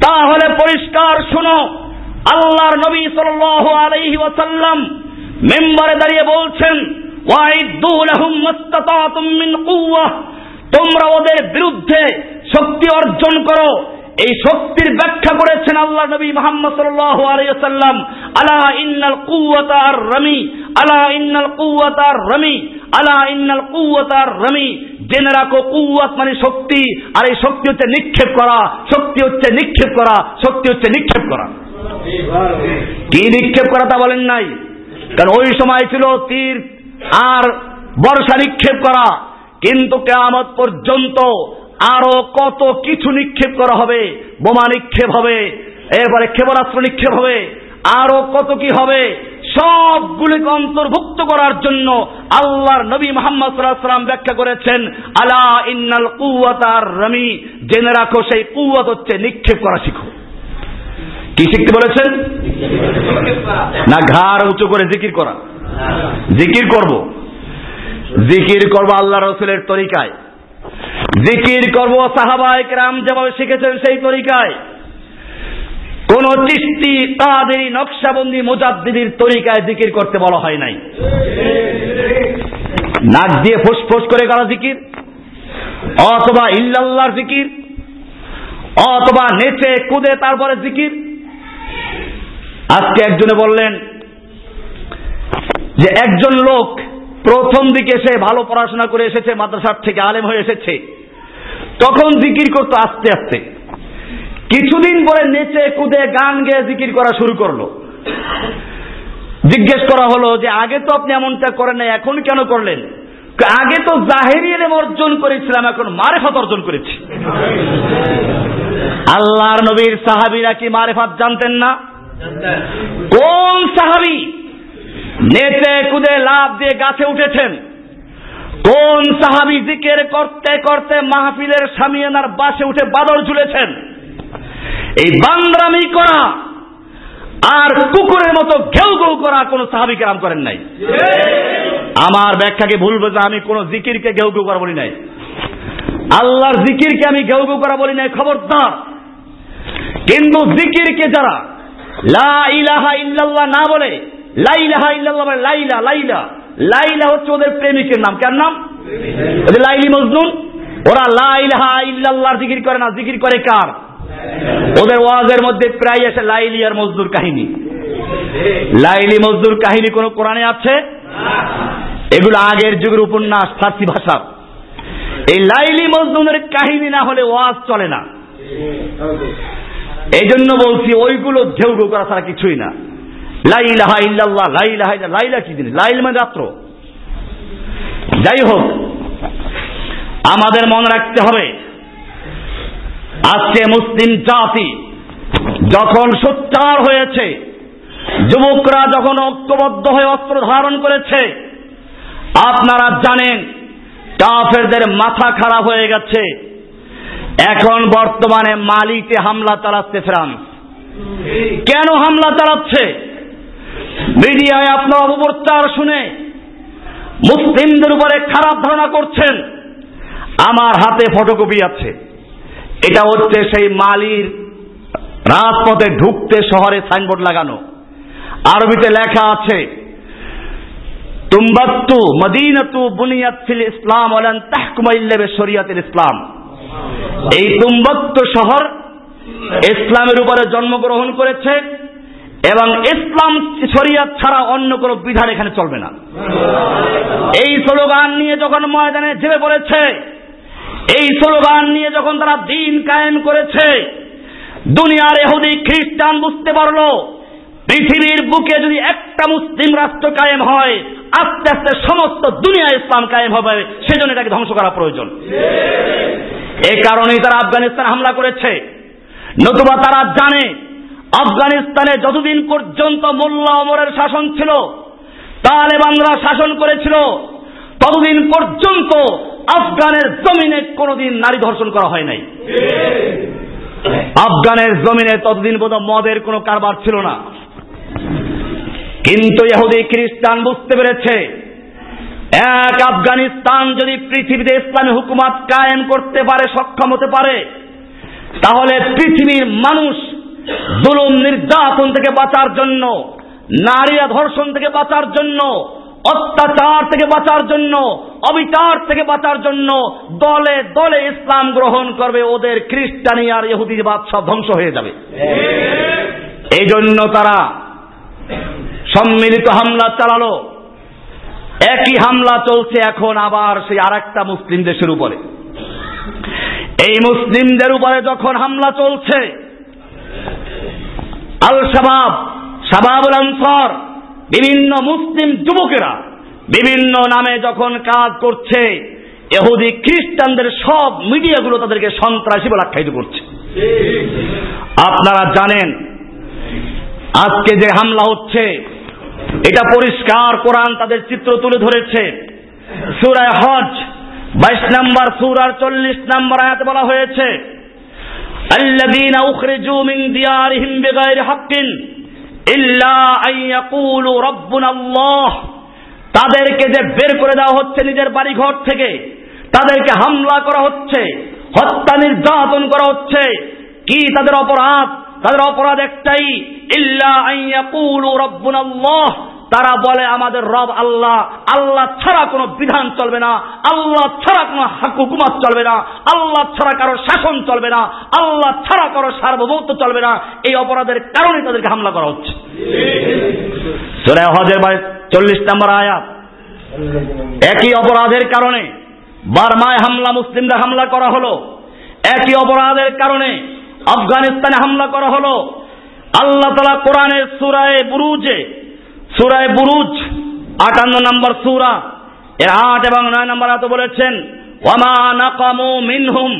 তাহলে পরিষ্কার শোনো, আল্লাহর নবী সাল আলাইহি ওয়াসাল্লাম মেম্বারে দাঁড়িয়ে বলছেন তোমরা ওদের বিরুদ্ধে শক্তি অর্জন করো। এই শক্তির ব্যাখ্যা করেছেন আল্লাহ নবী মোহাম্মদ সাল্লাল্লাহু আলাইহি সাল্লাম আলা ইন্নাল কুওয়াতা আর রামি আলা ইন্নাল কুওয়াতা রমি আলা ইন্নাল কুওয়াতা আর রামি জেনে রাখো কুয়াত মানে শক্তি, আর এই শক্তি হচ্ছে নিক্ষেপ করা। শক্তি হচ্ছে নিক্ষেপ করা, শক্তি হচ্ছে নিক্ষেপ করা। কি নিক্ষেপ করা তা বলেন নাই? কারণ ওই সময় ছিল তীর আর বর্ষা নিক্ষেপ করা। কিন্তু কেয়ামত পর্যন্ত আরও কত কিছু নিক্ষেপ করা হবে, বোমা নিক্ষেপ হবে, এরপরে ক্ষেপণাস্ত্র নিক্ষেপ হবে, আরও কত কি হবে, সবগুলিকে অন্তর্ভুক্ত করার জন্য আল্লাহর নবী মোহাম্মদ সাল্লাম ব্যাখ্যা করেছেন, আলা ইন্নাল কুয়াতার রমি, জেনে রাখো সেই কুয়াত হচ্ছে নিক্ষেপ করা শিখো। কি শিখতে বলেছেন? না, ঘাড় উঁচু করে জিকির করা। জিকির করব। জিকির করব আল্লাহ রসুলের তরিকায়। জিকির করব সাহাবায়ক রাম যেভাবে শিখেছেন সেই তরিকায়। কোন চিস্তি তাদের নকশাবন্দি, মোজাদ্দিদির তরিকায় জিকির করতে বলা হয় নাই। নাক দিয়ে ফুসফুস করে করা জিকির, অথবা ইল্লাল্লাহর জিকির, অথবা নেচে কুদে তারপরে জিকির। আজকে একজনে বললেন যে, একজন লোক প্রথম দিকে সে ভালো পড়াশোনা করে এসেছে, মাদ্রাসার থেকে আলেম হয়ে এসেছে। তখন জিকির করতো আস্তে আস্তে। কিছুদিন পরে নেচে কুদে গান গেয়ে জিকির করা শুরু করল। জিজ্ঞেস করা হলো যে, আগে তো আপনি এমনটা করেন না এখন কেন করলেন? আগে তো জাহেরি এলেম অর্জন করেছিলাম, এখন মারেফাত অর্জন করেছি। আল্লাহর নবীর সাহাবিরা কি মারেফাত জানতেন না? কোন সাহাবি নেচে কুদে লাভ দিয়ে গাছে উঠেছেন? কোন সাহাবি জিকের করতে করতে মাহফিলের সামিয়ানার বাসে উঠে বাদর ঝুলেছেন? এই বান্দরামি করা আর কুকুরের মতো ঘেউ ঘেউ করা কোন সাহাবি কেরাম করেন নাই। আমার ব্যাখ্যাকে ভুল বোঝা, আমি কোন জিকিরকে ঘেউ ঘেউ করা বলি নাই। আল্লাহর জিকিরকে আমি ঘেউ ঘেউ করা বলি নাই, খবরদার। কিন্তু জিকিরকে যারা লা ইলাহা ইল্লাল্লাহ না বলে লাইলাহা ইল্লাল্লাহ বলে লাইলা লাইলা লাইলা হচ্ছে ওদের প্রেমিকের নাম। কার নাম? লাইলি মজনুন। ওরা লাইলাহা ইল্লাল্লাহর জিকির করে না। জিকির করে কার? ওদের ওয়াজের মধ্যে প্রায় আসে লাইলি আর মজদুর কাহিনী। লাইলি মজদুর কাহিনী কোন কোরআনে আছে? এগুলো আগের যুগের উপন্যাস, ফার্সি ভাষা। এই লাইলি মজদুরের কাহিনী না হলে ওয়াজ চলে না। এই জন্য বলছি, ওইগুলো ঢেউ করা ছাড়া কিছুই না। লাইলাহা ইল্লাল্লাহ লাইলাহা লাইলা কি জিনিস? লাইল মানে রাত্র যাই হোক আমাদের মনে রাখতে হবে। আজকে মুসলিম জাতি যখন সোচ্চার হয়েছে, যুবকরা যখন ঐক্যবদ্ধ হয়ে অস্ত্র ধারণ করেছে, আপনারা জানেন, কাফেরদের মাথা খারাপ হয়ে গেছে। এখন বর্তমানে মালিতে হামলা চালাচ্ছে ফ্রান্স। কেন হামলা চালাচ্ছে? মিডিয়ায় আপনার অপপ্রচার শুনে মুসলিমদের উপরে খারাপ ধারণা করছেন। আমার হাতে ফটোকপি আছে। এটা হচ্ছে সেই মালির রাজপথে ঢুকতে শহরে সাইনবোর্ড লাগানো। আরবিতে লেখা আছে, তুম্বাত্তু মদিনাতু বুনিয়াত ফিল ইসলাম ওয়ালান তাহকুমা ইল্লা বিশরিয়াতিল ইসলাম। এই তুম্বাত্তু শহর ইসলামের উপরে জন্মগ্রহণ করেছে। এবং ইসলাম শরিয়াত ছাড়া অন্য কোনো বিধান এখানে চলবে না। এই স্লোগান নিয়ে যখন ময়দানে ঝেবে পড়েছে, এই স্লোগান নিয়ে যখন তারা দিন কায়েম করেছে, দুনিয়ার এহুদি খ্রিস্টান বুঝতে পারল, পৃথিবীর বুকে যদি একটা মুসলিম রাষ্ট্র কায়েম হয়, আস্তে আস্তে সমস্ত দুনিয়া ইসলাম কায়েম হবে, সেজন্য এটাকে ধ্বংস করা প্রয়োজন। এ কারণেই তারা আফগানিস্তান হামলা করেছে। নতুবা তারা জানে আফগানিস্তানে যতদিন পর্যন্ত মোল্লা অমরের শাসন ছিল, তালেবানরা শাসন করেছিল, ততদিন পর্যন্ত আফগানের জমিনে কোনোদিন নারী ধর্ষণ করা হয় নাই। আফগানের জমিনে ততদিন বোধ মদের কোনো কারবার ছিল না। কিন্তু ইহুদি খ্রিস্টান বুঝতে পেরেছে, এক আফগানিস্তান যদি পৃথিবীতে ইসলামী হুকুমাত কায়েম করতে পারে, সক্ষম হতে পারে, তাহলে পৃথিবীর মানুষ জুলুম নির্যাতন থেকে বাঁচার জন্য নারীরা ধর্ষণ থেকে বাঁচার জন্য, অত্যাচার থেকে বাঁচার জন্য, অবিচার থেকে বাঁচার জন্য দলে দলে ইসলাম গ্রহণ করবে ওদের খ্রিস্টানি আর ইহুদিবাদ সব ধ্বংস হয়ে যাবে। এই জন্য তারা সম্মিলিত হামলা চালালো। একই হামলা চলছে এখন আবার সেই আর একটা মুসলিম দেশের উপরে। এই মুসলিমদের উপরে যখন হামলা চলছে আল শাবাব শাবাবুল আনসার, বিভিন্ন মুসলিম যুবকেরা বিভিন্ন নামে যখন কাজ করছে এহুদি খ্রিস্টানদের সব মিডিয়াগুলো তাদেরকে সন্ত্রাসী বলে আখ্যায়িত করছে। আপনারা জানেন, আজকে যে হামলা হচ্ছে, এটা পরিষ্কার কোরআন তাদের চিত্র তুলে ধরেছে। সুরায় হজ, বাইশ নম্বর সুরার চল্লিশ নম্বর আয়াতে বলা হয়েছে الذين أخرجوا من ديارهم بغير حق إلا أن يقولوا ربنا الله তাদেরকে যে বের করে দেওয়া হচ্ছে নিজের বাড়িঘর থেকে তাদেরকে হামলা করা হচ্ছে হত্যা নির্যাতন করা হচ্ছে কি তাদের অপরাধ তাদের অপরাধ একটাই ইল্লা আইয়াকুলু রব্বুনাল্লাহ তারা বলে, আমাদের রব আল্লাহ আল্লাহ ছাড়া কোনো বিধান চলবে না। আল্লাহ ছাড়া কোনো হুকুমাত চলবে না। আল্লাহ ছাড়া কারও শাসন চলবে না। আল্লাহ ছাড়া কারও সার্বভৌমত্ব চলবে না। এই অপরাধের কারণে তাদেরকে হামলা করা হচ্ছে। চল্লিশ নম্বর আয়াত। একই অপরাধের কারণে বার্মায় হামলা, মুসলিমরা হামলা করা হলো। একই অপরাধের কারণে আফগানিস্তানে হামলা করা হলো। আল্লাহ তালা কোরআনের সুরায় বুরুজে সুরায় বুরুজ, আটান্ন নম্বর সুরা। এর আট এবং নয় নম্বর আত বলেছেন, ওয়ামা নাকামু মিনহুম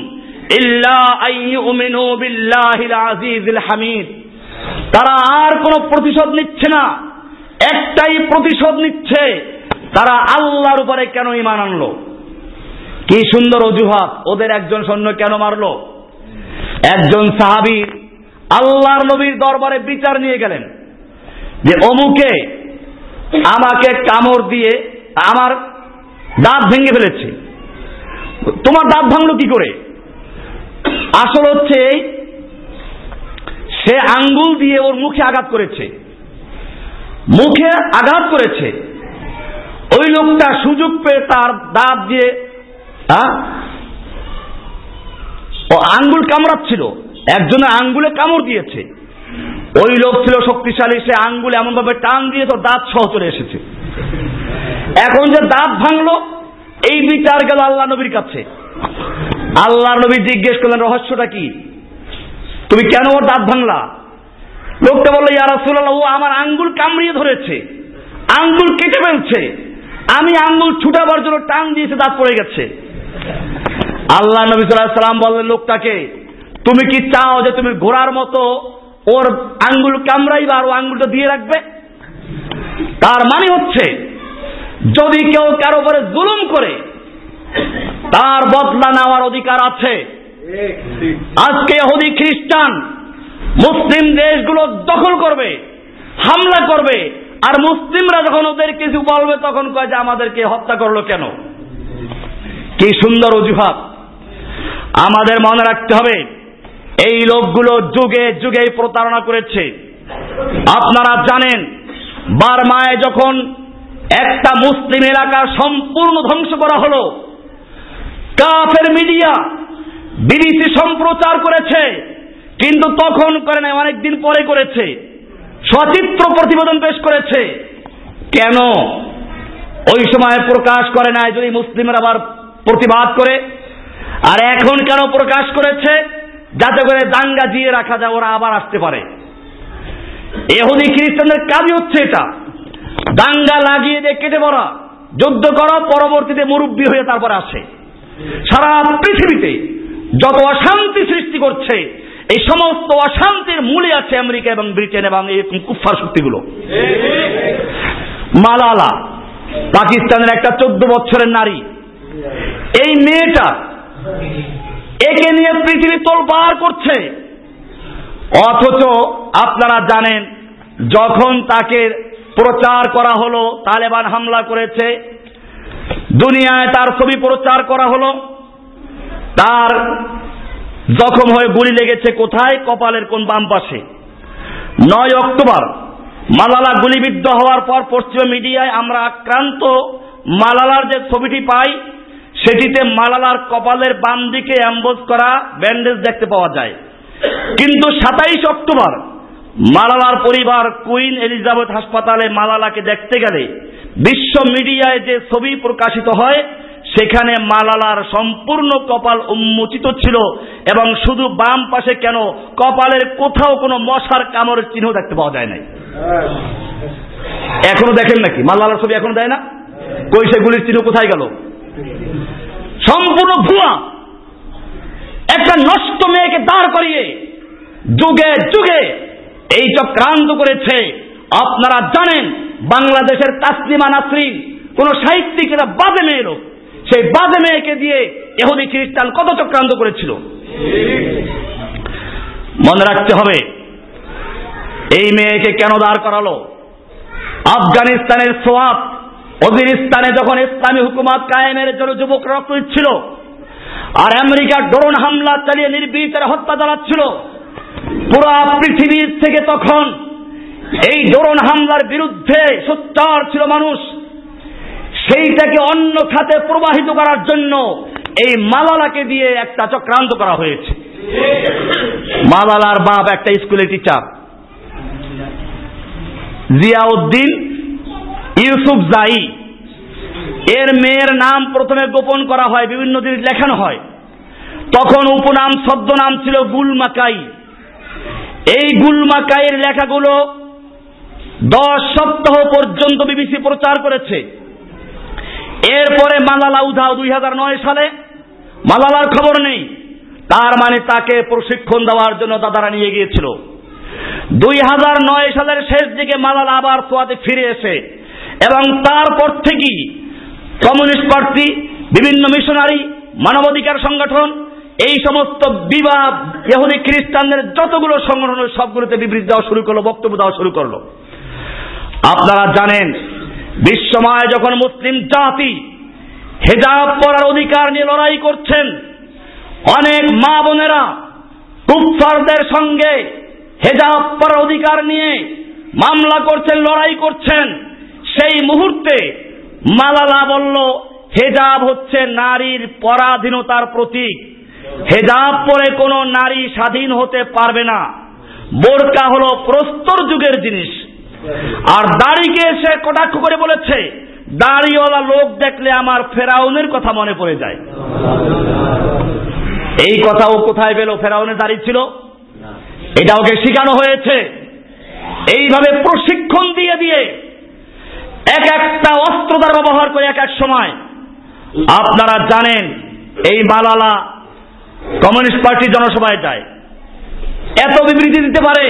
ইল্লা আইয়ুমিনু বিল্লাহিল আজিজিল হামিদ। তারা আর কোনো প্রতিশোধ নিচ্ছে না। একটাই প্রতিশোধ নিচ্ছে, তারা আল্লাহর উপরে কেন ইমান আনলো? কি সুন্দর অজুহাত, ওদের একজন সৈন্য কেন মারলো? একজন সাহাবি আল্লাহর নবীর দরবারে বিচার নিয়ে গেলেন যে অমুকে আমাকে কামড় দিয়ে আমার দাঁত ভেঙে ফেলেছে। তোমার দাঁত ভাঙলো কি করে? আসল হচ্ছে সে আঙ্গুল দিয়ে ওর মুখে আঘাত করেছে। মুখে আঘাত করেছে। ওই লোকটা সুযোগ পেয়ে তার দাঁত দিয়ে ও আঙ্গুল কামড়াচ্ছিল। একজনের আঙ্গুলে কামড় দিয়েছে। ওই লোক ছিল শক্তিশালী, সে আঙ্গুল এমন ভাবে টান দিয়ে তো দাঁত সহ চলে এসেছে। এখন যে দাঁত ভাঙলো, এই বিচার গেল আল্লাহ নবীর কাছে। আল্লাহ নবী জিজ্ঞেস করলেন, রহস্যটা কি? তুমি কেন ওর দাঁত ভাঙলা? লোকটা বলল ইয়ারাসুল্লাহ ও আমার আঙ্গুল কামড়িয়ে ধরেছে, আঙ্গুল কেটে ফেলছে, আমি আঙ্গুল ছুটাবার জন্য টান দিয়েছে, দাঁত পড়ে গেছে। আল্লাহ নবী সাল্লাহ সাল্লাম বললেন, লোকটাকে, তুমি কি চাও যে তুমি ঘোড়ার মতো ওর আঙ্গুল কামড়াইবা আর ও আঙ্গুলটা দিয়ে রাখবে। তার মানে হচ্ছে, যদি কেউ কারও উপরে জুলুম করে, তার বদলা নেওয়ার অধিকার আছে। আজকে হদি খ্রিস্টান মুসলিম দেশগুলো দখল করবে, হামলা করবে, আর মুসলিমরা যখন ওদের কিছু বলবে, তখন কয় যে আমাদেরকে হত্যা করল কেন? কি সুন্দর অজুহাত। আমাদের মনে রাখতে হবে এই লোকগুলো যুগে যুগে প্রতারণা করেছে। আপনারা জানেন, বারমায় যখন একটা মুসলিম এলাকা সম্পূর্ণ ধ্বংস করা হলো, কাফের মিডিয়া বিবিসি সম্প্রচার করেছে, কিন্তু তখন করে নাই, অনেকদিন পরে করেছে। সচিত্র প্রতিবেদন পেশ করেছে। কেন? ওই সময় প্রকাশ করে নাই যদি মুসলিমরা আবার প্রতিবাদ করে। আর এখন কেন প্রকাশ করেছে? যাতে করে দাঙ্গা দিয়ে রাখা যায়, ওরা আবার আসতে পারে। এহুদি খ্রিস্টানদের কাজই হচ্ছে এটা। দাঙ্গা লাগিয়ে দিয়ে কেটে পড়া, যুদ্ধ করা, পরবর্তীতে মুরব্বী হয়ে তারপরে আসে। সারা পৃথিবীতে যত অশান্তি সৃষ্টি করছে, এই সমস্ত অশান্তির মূলে আছে আমেরিকা এবং ব্রিটেন এবং এই কুফার শক্তিগুলো। মালালা, পাকিস্তানের একটা চোদ্দ বছরের নারী। এই মেয়েটা একে নিয়ে পৃথিবী তোলপাড় করছে। অথচ আপনারা জানেন, যখন তাকে প্রচার করা হলো, তালেবান হামলা করেছে, দুনিয়ায় তার ছবি প্রচার করা হলো, তার জখম হয়ে গুলি লেগেছে কোথায়? কপালের কোন বাম পাশে। নয় অক্টোবর, মালালা গুলিবিদ্ধ হওয়ার পর পশ্চিম মিডিয়ায় আমরা আক্রান্ত। মালালার যে ছবিটি পাই সেটিতে মালালার কপালের বাম দিকে অ্যাম্বোজ করা ব্যান্ডেজ দেখতে পাওয়া যায়। কিন্তু সাতাইশ অক্টোবর মালালার পরিবার কুইন এলিজাবেথ হাসপাতালে মালালাকে দেখতে গেলে বিশ্ব মিডিয়ায় যে ছবি প্রকাশিত হয়, সেখানে মালালার সম্পূর্ণ কপাল উন্মোচিত ছিল এবং শুধু বাম পাশে কেন কপালের কোথাও কোনো মশার কামড়ের চিহ্ন দেখতে পাওয়া যায় নাই। এখনও দেখেন নাকি? মালালার ছবি এখনও দেয় না? কই সেগুলির চিহ্ন কোথায় গেল? সম্পূর্ণ ভুয়া। একটা নষ্ট মেয়েকে দাঁড় করিয়ে যুগে যুগে এই চক্রান্ত করেছে। আপনারা জানেন, বাংলাদেশের তাসলিমা নাসরিন, কোন সাহিত্যিক এটা বাজে মেয়ে লোক। সেই বাজে মেয়েকে দিয়ে এহুদি খ্রিস্টান কত চক্রান্ত করেছিল? মনে রাখতে হবে, এই মেয়েকে কেন দাঁড় করালো? আফগানিস্তানের সোয়াব অজিরিস্তানে যখন ইসলামী হুকুমত কায়েমের জন্য যুবক রক্ত দিচ্ছিল আর আমেরিকার ড্রোন হামলা চালিয়ে নির্বিচারে হত্যা চালাচ্ছিল, পুরো পৃথিবীর থেকে তখন এই ড্রোন হামলার বিরুদ্ধে সোচ্চার ছিল মানুষ। সেইটাকে অন্য খাতে প্রবাহিত করার জন্য এই মালালাকে দিয়ে একটা চক্রান্ত করা হয়েছে। মালালার বাপ একটা স্কুলের টিচার জিয়াউদ্দিন ইউসুফ জাই, এর মেয়ের নাম প্রথমে গোপন করা হয়, বিভিন্ন জিনিস লেখানো হয়। তখন উপনাম নাম ছিল গুলমাকাই। এই গুলমাকাইয়ের লেখাগুলো দশ সপ্তাহ পর্যন্ত বিবিসি প্রচার করেছে। এরপরে মালালা উধাও দুই হাজার নয় সালে মালালার খবর নেই। তার মানে তাকে প্রশিক্ষণ দেওয়ার জন্য দাদারা নিয়ে গিয়েছিল। দুই হাজার নয় সালের শেষ দিকে মালালা আবার সোয়াতে ফিরে এসে এবং তারপর থেকেই কমিউনিস্ট পার্টি, বিভিন্ন মিশনারি, মানবাধিকার সংগঠন, এই সমস্ত বিবাদ, ইহুদি খ্রিস্টানদের যতগুলো সংগঠন সবগুলোতে বিবৃতি দেওয়া শুরু করল, বক্তব্য দেওয়া শুরু করল। আপনারা জানেন, বিশ্বময় যখন মুসলিম জাতি হেজাব পরার অধিকার নিয়ে লড়াই করছেন, অনেক মা বোনেরা কুফারদের সঙ্গে হেজাব পরার অধিকার নিয়ে মামলা করছেন, লড়াই করছেন। সেই মুহূর্তে মালালা বলল, হেজাব হচ্ছে নারীর পরাধীনতার প্রতীক। হেজাব পরে কোনো নারী স্বাধীন হতে পারবে না। বোরকা হলো প্রস্তর যুগের জিনিস। আর দাড়িকে সে কটাক্ষ করে বলেছে, দাড়িওয়ালা লোক দেখলে আমার ফেরাউনের কথা মনে পড়ে যায়। এই কথা ও কোথায় পেল ফেরাউনের দাড়ি ছিল? এটা ওকে শিখানো হয়েছে? এইভাবে প্রশিক্ষণ দিয়ে দিয়ে এক একটা অস্ত্র দ্বারা ব্যবহার করে এক এক সময়। আপনারা জানেন, এই মালালা কমিউনিস্ট পার্টির জনসভায় যায়। এত বিবৃতি দিতে পারে,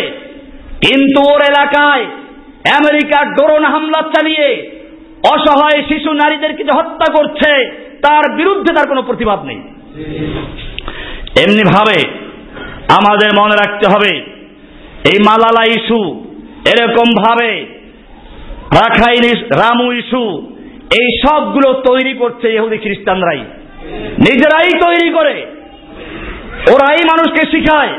কিন্তু ওর এলাকায় আমেরিকার ড্রোন হামলা চালিয়ে অসহায় শিশু নারীদেরকে যে হত্যা করছে, তার বিরুদ্ধে তার কোনো প্রতিবাদ নেই। এমনি ভাবে আমাদের মনে রাখতে হবে, এই মালালা ইস্যু এরকম ভাবে রাখাইন রামু ইস্যু এই সবগুলো তৈরি করছে ইহুদি খ্রিস্টানরাই। নিজেরাই তৈরি করে। ওরাই মানুষকে শিখায়।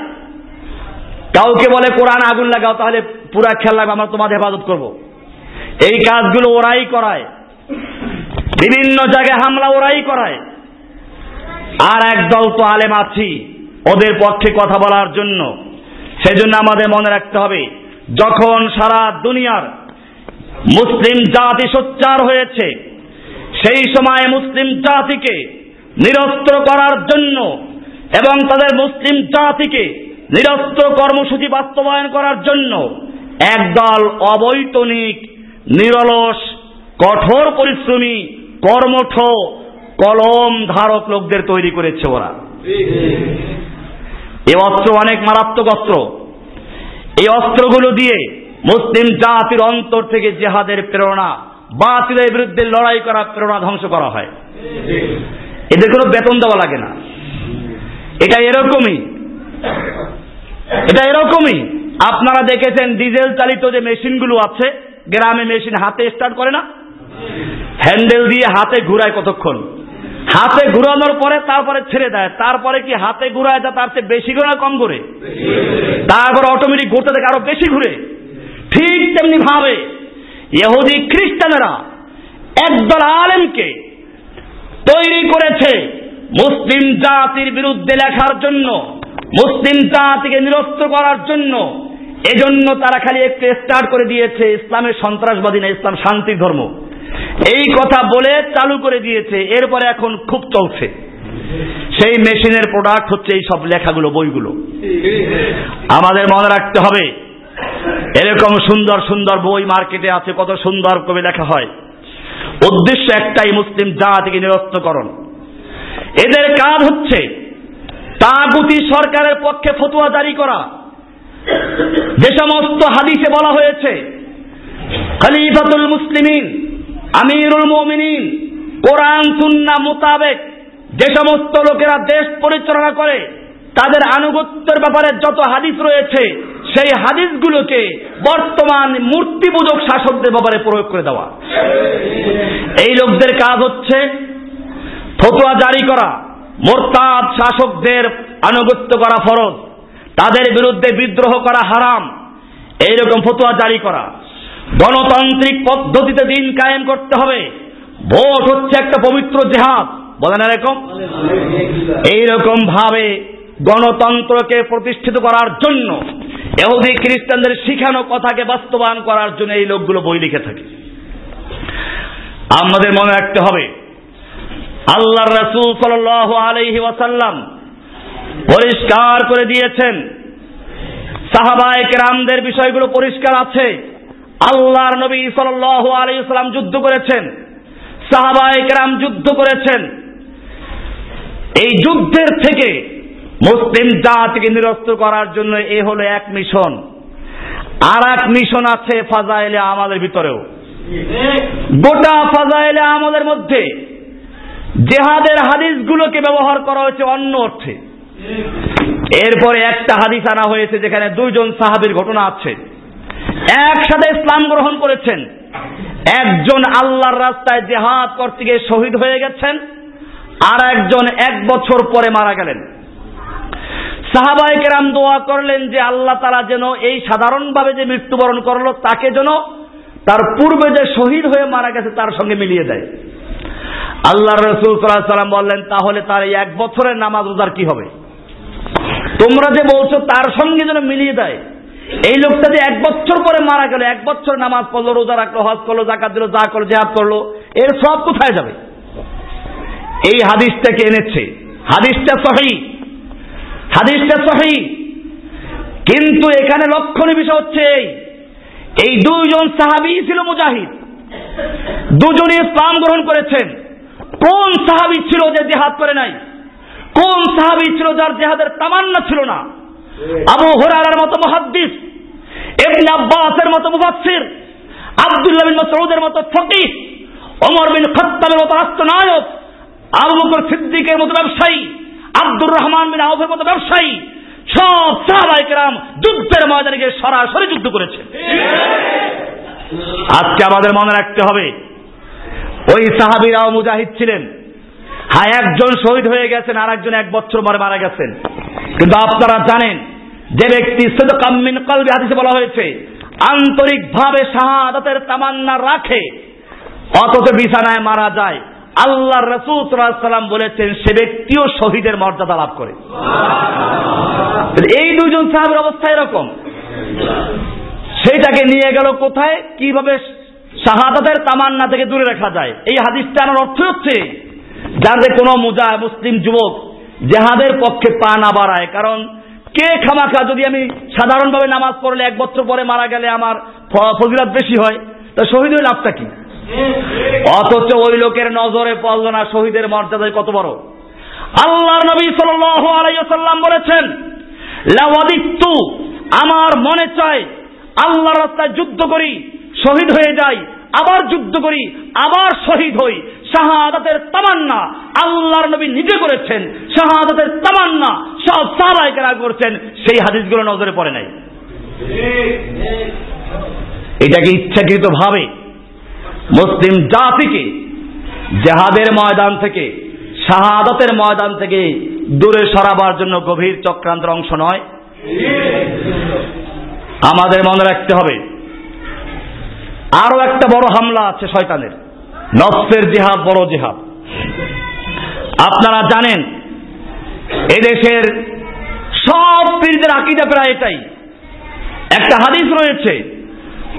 কাউকে বলে, কোরআন আগুন লাগাও, তাহলে পুরা খেয়াল লাগবে আমরা তোমাদের হেফাজত করব। এই কাজগুলো ওরাই করায়। বিভিন্ন জায়গায় হামলা ওরাই করায়। আর একদল তো আলেম আছি, ওদের পক্ষে কথা বলার জন্য। সেজন্য আমাদের মনে রাখতে হবে, যখন সারা দুনিয়ার মুসলিম জাতি সোচ্চার হয়েছে। সেই সময় মুসলিম জাতিকে নিরস্ত্র করার জন্য এবং তাদের মুসলিম জাতিকে নিরস্ত্র কর্মসূচি বাস্তবায়ন করার জন্য একদল অবৈতনিক, নিরলস, কঠোর পরিশ্রমী, কর্মঠ, কলম ধারক লোকদের তৈরি করেছে ওরা। এ অস্ত্র অনেক মারাত্মক অস্ত্র। এই অস্ত্রগুলো দিয়ে মুসলিম জাতির অন্তর থেকে জেহাদের প্রেরণা, বাতিলের বিরুদ্ধে লড়াই করা প্রেরণা ধ্বংস করা হয়। এদের কোনো বেতন দেওয়া লাগে না। এটা এরকমই। এটা এরকমই। আপনারা দেখেছেন ডিজেল চালিত যে মেশিনগুলো আছে, গ্রামে মেশিন হাতে স্টার্ট করে না? হ্যান্ডেল দিয়ে হাতে ঘুরায় কতক্ষণ? হাতে ঘুরানোর পরে তারপরে ছেড়ে দেয়। তারপরে কি হাতে ঘুরায় তার চেয়ে বেশি ঘোরা কম ঘুরে তারপর অটোমেটিক ঘুরতে দেখে আরও বেশি ঘুরে। ঠিক তেমনি ভাবে ইহুদি খ্রিস্টানেরা একদল আলেমকে তৈরি করেছে মুসলিম জাতির বিরুদ্ধে লেখার জন্য, মুসলিম জাতিকে নিরস্ত করার জন্য। এজন্য তারা খালি একটু স্টার্ট করে দিয়েছে ইসলামের সন্ত্রাসবাদী না, ইসলাম শান্তির ধর্ম। এই কথা বলে চালু করে দিয়েছে, এরপরে এখন খুব চলছে। সেই মেশিনের প্রোডাক্ট হচ্ছে এই সব লেখাগুলো, বইগুলো। আমাদের মনে রাখতে হবে এরকম সুন্দর সুন্দর বই মার্কেটে আছে, কত সুন্দর কবি লেখা হয়। উদ্দেশ্য একটাই, মুসলিম জাতিকে নিরস্তকরণ এদের কাজ হচ্ছে তাগুতি সরকারের পক্ষে ফতুয়া জারি করা। যে সমস্ত হাদিসে বলা হয়েছে, খলিফাতুল মুসলিমিন, আমিরুল মুমিনিন, কোরআন, সুন্না মোতাবেক যে সমস্ত লোকেরা দেশ পরিচালনা করে, তাদের আনুগত্যের ব্যাপারে যত হাদিস রয়েছে সেই হাদিসগুলোকে বর্তমান মূর্তি পূজক শাসকদের ব্যাপারে প্রয়োগ করে দেওয়া। এই লোকদের কাজ হচ্ছে ফতোয়া জারি করা, মোরতাদ শাসকদের আনুগত্য করা ফরজ, তাদের বিরুদ্ধে বিদ্রোহ করা হারাম, এইরকম ফতোয়া জারি করা। গণতান্ত্রিক পদ্ধতিতে দিন কায়েম করতে হবে। ভোট হচ্ছে একটা পবিত্র জেহাদ। বলেন এরকম? এইরকম ভাবে গণতন্ত্রকে প্রতিষ্ঠিত করার জন্য এহুদি খ্রিস্টানদের শিখানো কথাকে বাস্তবায়ন করার জন্য এই লোকগুলো বই লিখে থাকে। আমাদের মনে রাখতে হবে আল্লাহ রসুল সাল আলহি ওয়াসাল্লাম পরিষ্কার করে দিয়েছেন, সাহাবায় কেরামদের বিষয়গুলো পরিষ্কার আছে, আল্লাহর নবী সাল আলাইসাল্লাম যুদ্ধ করেছেন, সাহাবায় কেরাম যুদ্ধ করেছেন। এই যুদ্ধের থেকে মুসলিম জাতিকে নিরস্ত করার জন্য এ হলো এক মিশন। আর এক মিশন আছে ফাজাইলে আমাদের ভিতরেও। গোটা ফাজাইলে আমাদের মধ্যে জেহাদের হাদিসগুলোকে ব্যবহার করা হয়েছে অন্য অর্থে। এরপরে একটা হাদিস আনা হয়েছে যেখানে দুইজন সাহাবির ঘটনা আছে। একসাথে ইসলাম গ্রহণ করেছেন। একজন আল্লাহর রাস্তায় জেহাদ করতে গিয়ে শহীদ হয়ে গেছেন। আর একজন এক বছর পরে মারা গেলেন। সাহাবাই কেরাম দোয়া করলেন যে আল্লাহ তারা যেন এই সাধারণভাবে যে মৃত্যুবরণ করল, তাকে যেন তার পূর্বে যে শহীদ হয়ে মারা গেছে তার সঙ্গে মিলিয়ে দেয়। আল্লাহ রসুল সাল্লাম বললেন, তাহলে তার এই এক বছরের নামাজ রোজার কি হবে? তোমরা যে বলছো তার সঙ্গে যেন মিলিয়ে দেয়, এই লোকটা যে এক বছর পরে মারা গেল, এক বছর নামাজ পড়ল, রোজা রাখল, হজ করল জাকাত দিল, যা করল, জেহাদ করল, এর সব কোথায় যাবে? এই হাদিসটাকে এনেছে। হাদিসটা সহি। হাদিসটা সহি। কিন্তু এখানে লক্ষণীয় বিষয় হচ্ছে এই। দুইজন সাহাবি ছিল মুজাহিদ। দুজনে ইসলাম গ্রহণ করেছেন। কোন সাহাবি ছিল যে জেহাদ করে নাই? কোন সাহাবি ছিল যার জেহাদের তামান্না ছিল না? আবু হরার মতো মহাদ্দিস এবিন আব্বাসের মতো মুফাসসির, আব্দুল্লাহ বিন মাসউদের মতো ফকিহ, ওমর বিন খাত্তাবের মতো রাষ্ট্রনায়ক আবু বকর সিদ্দিকের মতো ব্যবসায়ী আব্দুর রহমান বিন আউফের মতো ব্যবসায়ী সব সাহাবাই কেরাম যুদ্ধের ময়দানে গিয়ে সরাসরি যুদ্ধ করেছে। আজকে আমাদের মনে রাখতে হবে, ওই সাহাবিরাও মুজাহিদ ছিলেন। হ্যাঁ একজন শহীদ হয়ে গেছেন আর একজন এক বছর পরে মারা গেছেন। কিন্তু আপনারা জানেন, যে ব্যক্তি কাম্মিন কলবি হাদিসে বলা হয়েছে, আন্তরিকভাবে শাহাদাতের তামান্না রাখে, অথচ বিছানায় মারা যায়। আল্লাহ রসুল সাল্লাম বলেছেন সে ব্যক্তিও শহীদের মর্যাদা লাভ করে। এই দুজন সাহাবের অবস্থা এরকম। সেইটাকে নিয়ে গেল কোথায়? কীভাবে শাহাদাতের তামান্না থেকে দূরে রাখা যায়? এই হাদিসটা আমার অর্থ হচ্ছে যাতে কোনো মুজা মুসলিম যুবক জেহাদের পক্ষে পা না বাড়ায়। কারণ কে খামাখা যদি আমি সাধারণভাবে নামাজ পড়লে এক বছর পরে মারা গেলে আমার ফজিলাত বেশি হয় তা শহীদ হয়ে লাভটা কি? অথচ ওই লোকের নজরে পড়ল না শহীদের মর্যাদায় কত বড়। আল্লাহর নবী সাল্লাম বলেছেন লাওয়াদিত্তু আমার মনে চায় আল্লাহ রাস্তায় যুদ্ধ করি শহীদ হয়ে যাই আবার যুদ্ধ করি আবার শহীদ হই। শাহাদাতের তামান্না আল্লাহর নবী নিজে করেছেন শাহাদাতের তামান্না সব সাহাবাহিকেরা করছেন সেই হাদিসগুলো নজরে পড়ে নাই। এটাকে ইচ্ছাকৃত ভাবে মুসলিম জাতিকে জেহাদের ময়দান থেকে, শাহাদতের ময়দান থেকে দূরে সরাবার জন্য গভীর চক্রান্তের অংশ নয়। আমাদের মনে রাখতে হবে, আরও একটা বড় হামলা আছে শয়তানের। নফসের জেহাদ বড় জেহাদ। আপনারা জানেন, এদেশের সব পীরদের আকিদা প্রায় এটাই। একটা হাদিস রয়েছে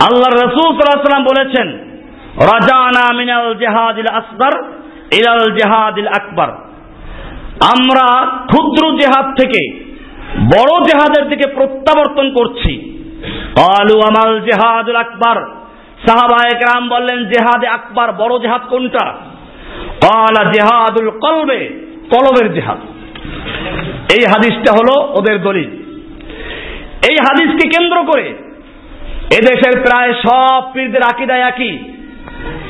আল্লাহ রসুল সাল্লাম বলেছেন রাজানা মিনাল জেহাদিল আসবার ইলাল জেহাদিল আকবর আমরা ক্ষুদ্র জেহাদ থেকে বড় জেহাদের দিকে প্রত্যাবর্তন করছি। আলু আমাল জেহাদুল আকবর সাহাবায়ক রাম বললেন, জেহাদে আকবর বড় জেহাদ কোনটা? কালা জেহাদুল কলবে কলবের জেহাদ। এই হাদিসটা হলো ওদের দলিল। এই হাদিসকে কেন্দ্র করে এদেশের প্রায় সব পীরদের আকিদায় একই।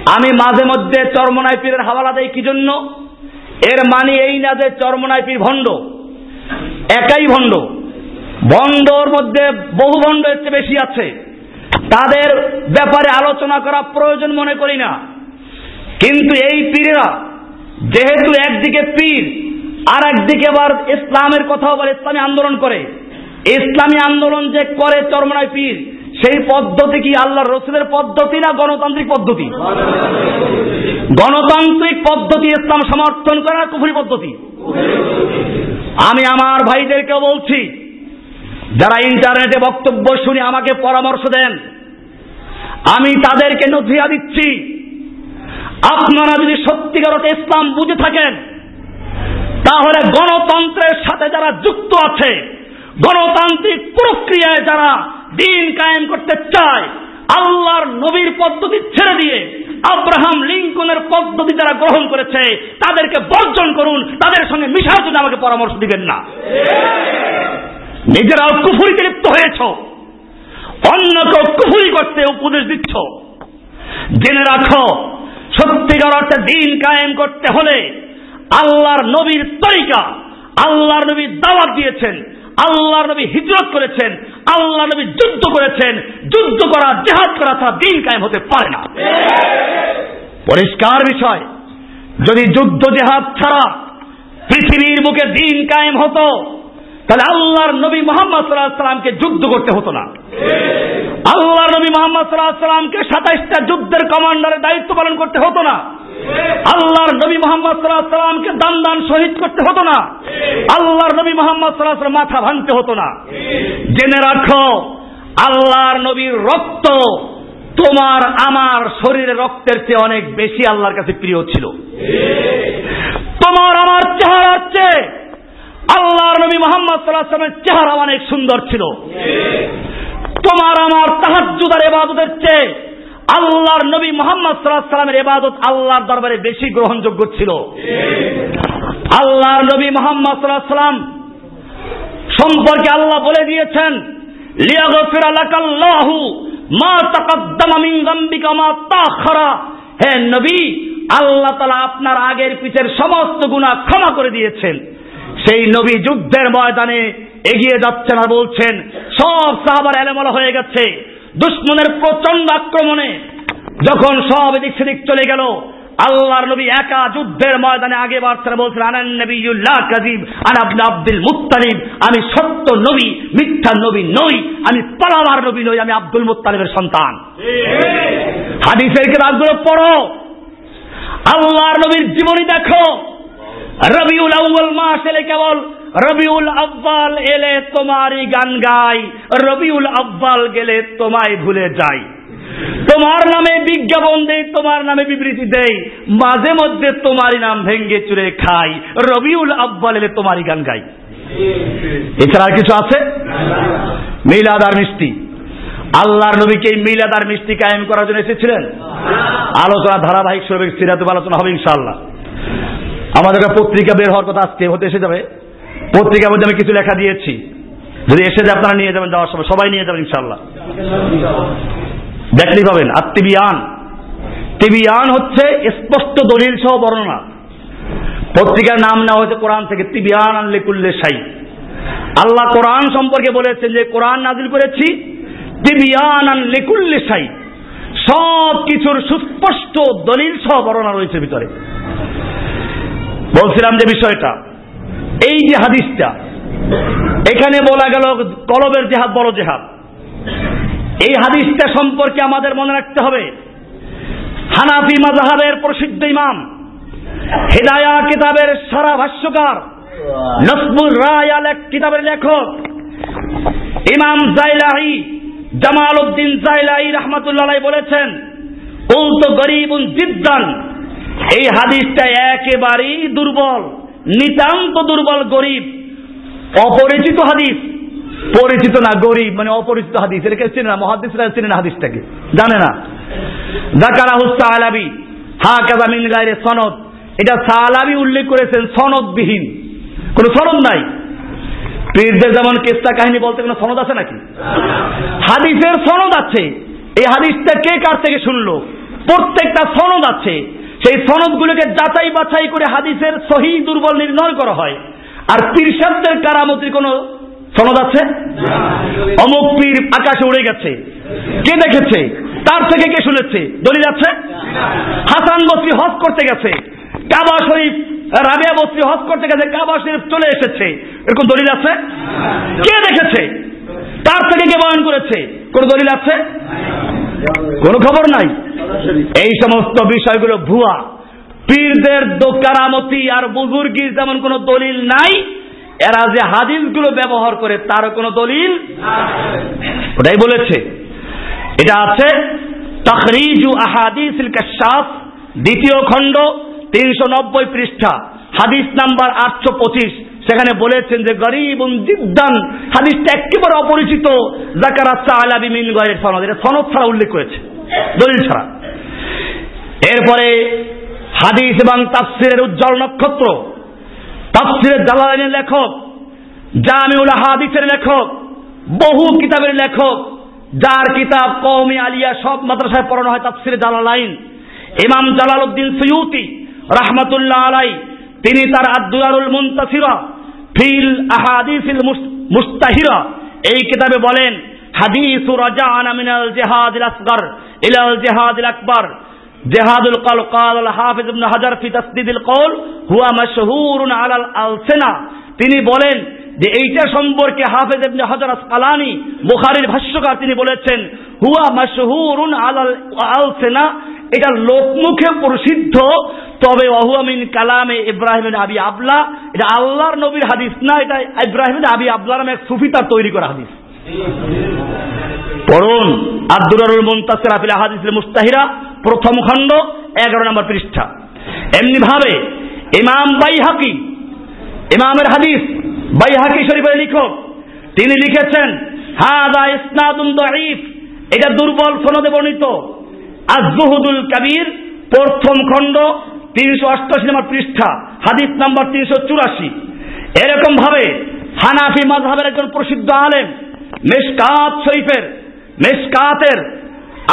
আমি মাঝে মধ্যে চরমনাই পীরের হাওয়ালা দেই কি জন্য? এর মানে এই না যে চরমনাই পীর ভণ্ড। একাই ভণ্ড। ভণ্ডর মধ্যে বহু ভণ্ড চেয়ে বেশি আছে। তাদের ব্যাপারে আলোচনা করা প্রয়োজন মনে করি না। কিন্তু এই পীরেরা, যেহেতু একদিকে পীর আর একদিকে আবার ইসলামের কথাও বলে, ইসলামী আন্দোলন করে। ইসলামী আন্দোলন যে করে চরমনায় পীর সেই পদ্ধতি কি আল্লাহ রসুলের পদ্ধতি না গণতান্ত্রিক পদ্ধতি? গণতান্ত্রিক পদ্ধতি ইসলাম সমর্থন করে না কুফুরি পদ্ধতি। আমি আমার ভাইদেরকে বলছি, যারা ইন্টারনেটে বক্তব্য শুনে আমাকে পরামর্শ দেন, আমি তাদেরকে নথিয়া দিচ্ছি। আপনারা যদি সত্যিকার ইসলাম বুঝে থাকেন, তাহলে গণতন্ত্রের সাথে যারা যুক্ত আছে, গণতান্ত্রিক প্রক্রিয়ায় যারা দিন কায়েম করতে চায়। আল্লাহর নবীর পদ্ধতি ছেড়ে দিয়ে আব্রাহাম লিঙ্কনের পদ্ধতি যারা গ্রহণ করেছে, তাদেরকে বর্জন করুন, তাদের সঙ্গে মিশার জন্য আমাকে পরামর্শ দিবেন না। নিজেরাও কুফুরিতে লিপ্ত হয়েছ। অন্যকেও কুফুরি করতে উপদেশ দিচ্ছ। জেনে রাখো, সত্যিকার অর্থে দিন কায়েম করতে হলে আল্লাহর নবীর তরিকা, আল্লাহর নবী দাওয়াত দিয়েছেন, আল্লাহর নবী হিজরত করেছেন আল্লাহ নবী যুদ্ধ করেছেন। যুদ্ধ করা, জেহাদ করা ছাড়া দিন কায়েম হতে পারে না। পরিষ্কার বিষয়, যদি যুদ্ধ জেহাদ ছাড়া পৃথিবীর বুকে দিন কায়েম হতো, তাহলে আল্লাহর নবী মোহাম্মদ সাল্লাহ সাল্লামকে যুদ্ধ করতে হতো না। আল্লাহর নবী মোহাম্মদ সাল্লাহ সাল্লামকে সাতাইশটা যুদ্ধের কমান্ডারের দায়িত্ব পালন করতে হতো না। আল্লাহর নবী মোহাম্মদ সাল্লাহ সাল্লামকে দান দান শহীদ করতে হতো না। আল্লাহর নবী মোহাম্মদ সাল্লাহ মাথা ভাঙতে হতো না। জেনে রাখো, আল্লাহর নবীর রক্ত তোমার আমার শরীরের রক্তের চেয়ে অনেক বেশি আল্লাহর কাছে প্রিয় ছিল। তোমার আমার চেহারার চেয়ে আল্লাহর নবী মোহাম্মদ সাল্লাহামের চেহারা অনেক সুন্দর ছিল। তোমার আমার তাহাজুদার এবাদতের চেয়ে আল্লাহর নবী মোহাম্মদ সাল্লাহ সাল্লামের এবাদত আল্লাহর দরবারে বেশি গ্রহণযোগ্য ছিল। আল্লাহর নবী মোহাম্মদ সাল্লাহ সম্পর্কে আল্লাহ বলে দিয়েছেন, লিয়াগফির আলাকাল্লাহু মা তাকাদ্দামা মিন যামবিকা মা তাখারা হে নবী, আল্লাহ তাআলা আপনার আগের পিছের সমস্ত গুনাহ ক্ষমা করে দিয়েছেন। সেই নবী যুদ্ধের ময়দানে এগিয়ে যাচ্ছেন আর বলছেন, সব সাহাবার এলেমলা হয়ে গেছে। দুশ্মনের প্রচণ্ড আক্রমণে যখন সব এদিক সেদিক চলে গেল, আল্লাহর নবী একা যুদ্ধের ময়দানে আগে বার্তা বলছেন, আনান নবীউল্লাহ কাজিব আনাবনা আব্দুল মুত্তালিব, আমি সত্য নবী, মিথ্যা নবী নই, আমি পালাবার নবী নই, আমি আব্দুল মুত্তালিবের সন্তান। হাদিসের কিতাবগুলো পড়ো। আল্লাহর নবীর জীবনী দেখো। রবিউল আউ্বাল মাস এলে কেবল রবিউল আব্বাল এলে তোমারই গান গাই, রবিউল আব্বাল গেলে তোমায় ভুলে যাই। তোমার নামে বিজ্ঞাপন দেই, তোমার নামে বিবৃতি দেই, মাঝে মধ্যে তোমারই নাম ভেঙ্গে চুরে খাই, রবিউল আব্বাল এলে তোমারই গান গাই। এছাড়া আর কিছু আছে? মিলাদার মিষ্টি। আল্লাহর নবীকে এই মিলাদার মিষ্টি কায়েম করার জন্য এসেছিলেন? আলোচনা ধারাবাহিক স্বরূপ সিরাতুব আলোচনা হবে ইনশাআল্লাহ। আমাদের একটা পত্রিকা বের হওয়ার কথা আজকে হতে এসে যাবে। পত্রিকার মধ্যে আমি কিছু লেখা দিয়েছি। যদি এসে যায় আপনারা নিয়ে যাবেন, যাওয়ার সময় সবাই নিয়ে যাবেন ইনশাল্লাহ দেখলেই পাবেন, আত্মিবিয়ান। তিবিয়ান হচ্ছে স্পষ্ট দলিল সহ বর্ণনা। পত্রিকার নাম নেওয়া হয়েছে কোরআন থেকে তিবিয়ান আনলিকুল্লে সাই আল্লাহ কোরআন সম্পর্কে বলেছেন যে, কোরআন নাজিল করেছি তিবিয়ান আনলিকুল্লে সাই সব কিছুর সুস্পষ্ট দলিল সহ বর্ণনা রয়েছে ভিতরে। বলছিলাম যে বিষয়টা এই যে হাদিসটা, এখানে বলা গেল কলবের জেহাদ বড় জেহাদ। এই হাদিসটা সম্পর্কে আমাদের মনে রাখতে হবে। হানাফি মাজাহাবের প্রসিদ্ধ ইমাম, হেদায়া কিতাবের সারা ভাষ্যকার নসমুর রায় আল কিতাবের লেখক, ইমাম জাইলাহি জামাল উদ্দিন জাইলাহি রহমতুল্লাহ বলেছেন উল্টো গরিব জিদ্দান। এই হাদিসটা একেবারেই দুর্বল। নিতান্ত দুর্বল, গরিব, অপরিচিত হাদিস। পরিচিত না গরিব মানে অপরিচিত হাদিস। এটা চেনে না মহাদিসরা চেনে না হাদিসটাকে। জানে না। জাকারা হুস্তা আলাবি হা কাজামিন গায়ে সনদ। এটা সালাবি উল্লেখ করেছেন সনদবিহীন। কোন সনদ নাই। পীরদের যেমন কেস্তা কাহিনী বলতে কোনো সনদ আছে নাকি? হাদিসের সনদ আছে। এই হাদিসটা কে কার থেকে শুনলো? প্রত্যেকটা সনদ আছে। সেই সনদগুলোকে যাচাই বাছাই করে হাদিসের সহি দুর্বল নির্ণয় করা হয়। আর পীর কারামতির কোন সনদ আছে? অমুক পীর আকাশে উড়ে গেছে। কে দেখেছে? তার থেকে কে শুনেছে? দলিল আছে? হাসান বসরি হজ করতে গেছে। কাবা শরীফ, রাবিয়া বস্তি হজ করতে গেছে, কাবা শরীফ চলে এসেছে। এরকম দলিল আছে? কে দেখেছে? তার থেকে কে বয়ন করেছে? কোন দলিল আছে? কোন খবর নাই? এই সমস্ত বিষয়গুলো ভুয়া। পীরদের দোকারামতি আর বুজুর্গির যেমন কোন দলিল নাই, এরা যে হাদিসগুলো ব্যবহার করে তার কোন দলিল ওটাই বলেছে। এটা আছে দ্বিতীয় খণ্ড, তিনশো নব্বই পৃষ্ঠা, হাদিস নাম্বার আটশো পঁচিশ। সেখানে বলেছেন যে গরিব জিদ্দান। হাদিসটা একেবারে অপরিচিত। জাকারাচ্ছা আলাবি মিন গয়ের সনদ। এটা সনদ ছাড়া উল্লেখ করেছে। দলিল ছাড়া। এরপরে হাদিস এবং তাফসিরের উজ্জ্বল নক্ষত্র। তাফসিরের জালালাইনের লেখক, জামিউল হাদিসের লেখক, বহু কিতাবের লেখক, যার কিতাব কৌমি আলিয়া সব মাদ্রাসায় পড়ানো হয় তাফসিরে জালালাইন ইমাম জালাল উদ্দিন সৈয়ুতি রাহমাতুল্লাহ আলাই তিনি তার আদুয়ারুল মুন্তাসিরা ফিল আহাদিসিল মুস্তাহিরা। এই কিতাবে বলেন, হাদিস রাজান মিনাল জিহাদিল আসগর ইলাল জিহাদিল আকবর। জেহাদুল কল কাল হাফিজ ইবনে হাজার ফি তাসদিদিল কওল হুয়া মাশহুরুন আলাল আলসিনা। তিনি বলেন যে এইটা সম্পর্কে হাফেজ ইবনে হাজার আসকালানি বুখারীর ভাষ্যকার তিনি বলেছেন, হুয়া মাশহুরুন আলাল আলসিনা। এটা লোকমুখে প্রসিদ্ধ তবে অহুয়ামিন কালামে ইব্রাহিম আবি আবলা, এটা আল্লাহর নবীর হাদিস না, এটা ইব্রাহিম আবি আবলা নামে এক সুফি তার তৈরি করা হাদিস। পড়ুন আব্দুরুল মুনতাসির আফিল হাদিস মুস্তাহিরা, প্রথম খণ্ড, এগারো নম্বর পৃষ্ঠা। এমনি ভাবে ইমাম বাইহাকি, ইমামের হাদিস বাইহাকি শরীফের লিখক তিনি লিখেছেন হাদা ইসনাদুন দাঈফ এটা দুর্বল সনদে বর্ণিত। আজহুদুল কাবির, প্রথম খণ্ড তিনশো অষ্টাশি নম্বর পৃষ্ঠা, হাদিস নাম্বার তিনশো চুরাশি। এরকম ভাবে হানাফি মাজহাবের একজন প্রসিদ্ধ আলেম মেশকাত শরীফের মেশকাতের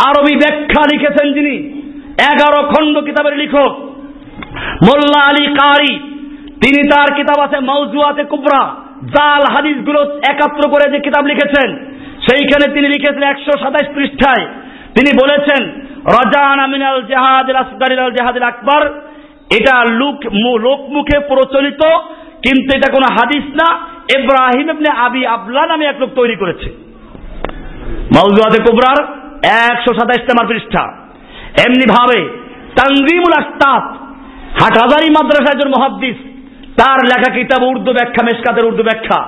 আরবি ব্যাখ্যা লিখেছেন যিনি, এগারো খণ্ড কিতাবের লিখক, মোল্লা আলী কারি। তিনি তার কিতাব আছে মৌজুয়াতে কুবরা, জাল হাদিসগুলো একাত্র করে যে কিতাব লিখেছেন, সেইখানে তিনি লিখেছেন একশো সাতাইশ পৃষ্ঠায়। তিনি বলেছেন, রজান আমিনাল জাহাদ আসগারিল জাহাদ আকবর এটা লুক লোক মুখে প্রচলিত, কিন্তু এটা কোনো হাদিস না। ইব্রাহিম ইবনে আবি আবলা নামে এক লোক তৈরি করেছে। মাউজুয়াতে কুবরার একশো সাতাইশ নাম্বার পৃষ্ঠা। এমনি ভাবে তানজিমুল আস্তাদ হাটহাজারি মাদ্রাসা একজন মহাদ্দিস, তার লেখা কিতাব উর্দু ব্যাখ্যা মেসকাতের উর্দু ব্যাখ্যা।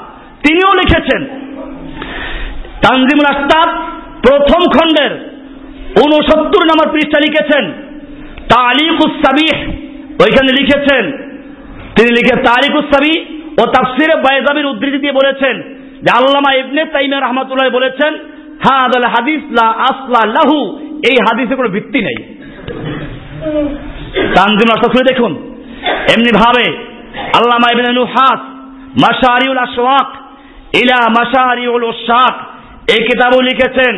তিনিও লিখেছেন। তানজিমুল আস্তাদ প্রথম খণ্ডের উনসত্তর নম্বর পৃষ্ঠা লিখেছেন তালিকুসাবিহ ওইখানে লিখেছেন, তিনি লিখে তালিকুসাবি ও তাফসিরে বায়জাবির উদ্ধৃতি দিয়ে বলেছেন যে আল্লামা ইবনে তাইমিয়া রহমাতুল্লাহ বলেছেন আল হাদিস লা আসলা লাহু। এই হাদিসে কোনো ভিত্তি নেই। তানজিম রাস্তা দেখুন। এমনি ভাবে আল্লামা ইবনে নুহাস মাশারিউল আশওয়াক ইলা মাশারিউল উশাক এই কিতাবও লিখেছেন,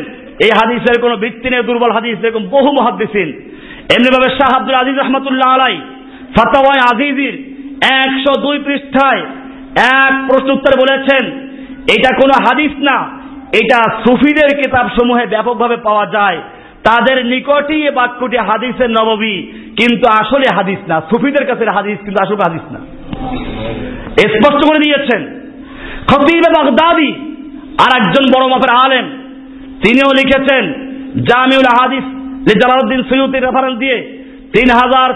এই হাদিসের কোনো ভিত্তি নেই, দুর্বল হাদিস, এরকম বহু মহাদ্দিসিন। এমনিভাবে শাহ আব্দুল আজিজ রহমতুল্লাহ আলাই ফাতাওয়ায় আজিজির একশো দুই পৃষ্ঠায় এক প্রশ্ন উত্তরে বলেছেন, এটা কোনো হাদিস না, এটা সুফিদের কিতাব সমূহে ব্যাপকভাবে পাওয়া যায়। তাদের নিকটই এ বাক্যটি হাদিসের নববী, কিন্তু আসলে হাদিস না। সুফিদের কাছে হাদিস, কিন্তু আসলে হাদিস না। স্পষ্ট করে দিয়েছেন, খতিব বাগদাদি আর একজন বড় মাপের আলেম, তিনিও লিখেছেন, জামিউল হাদিস জালালউদ্দিন সৈয়দের রেফারেন্স দিয়ে তিন হাজার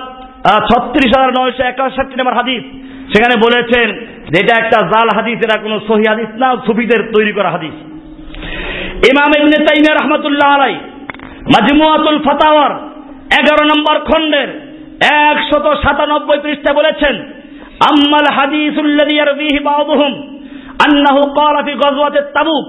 ছত্রিশ হাজার নয়শো একাশি নম্বর হাদিস। সেখানে বলেছেন যে এটা একটা জাল হাদিস, এটা কোনো সহি হাদিস না, সুফিদের তৈরি করা হাদিস। ইমাম ইবনে তাইমিয়া রহমতুল্লাহ আলাই মাজমুয়াতুল ফাতাওয়ার এগারো নম্বর খণ্ডের একশত সাতানব্বই পৃষ্ঠা বলেছেন, আম্মাল হাদিসুল্লাযী ইয়ারবিহি বাযুহুম আন্নাহু ক্বালা ফি গজওয়াতি তাবুক।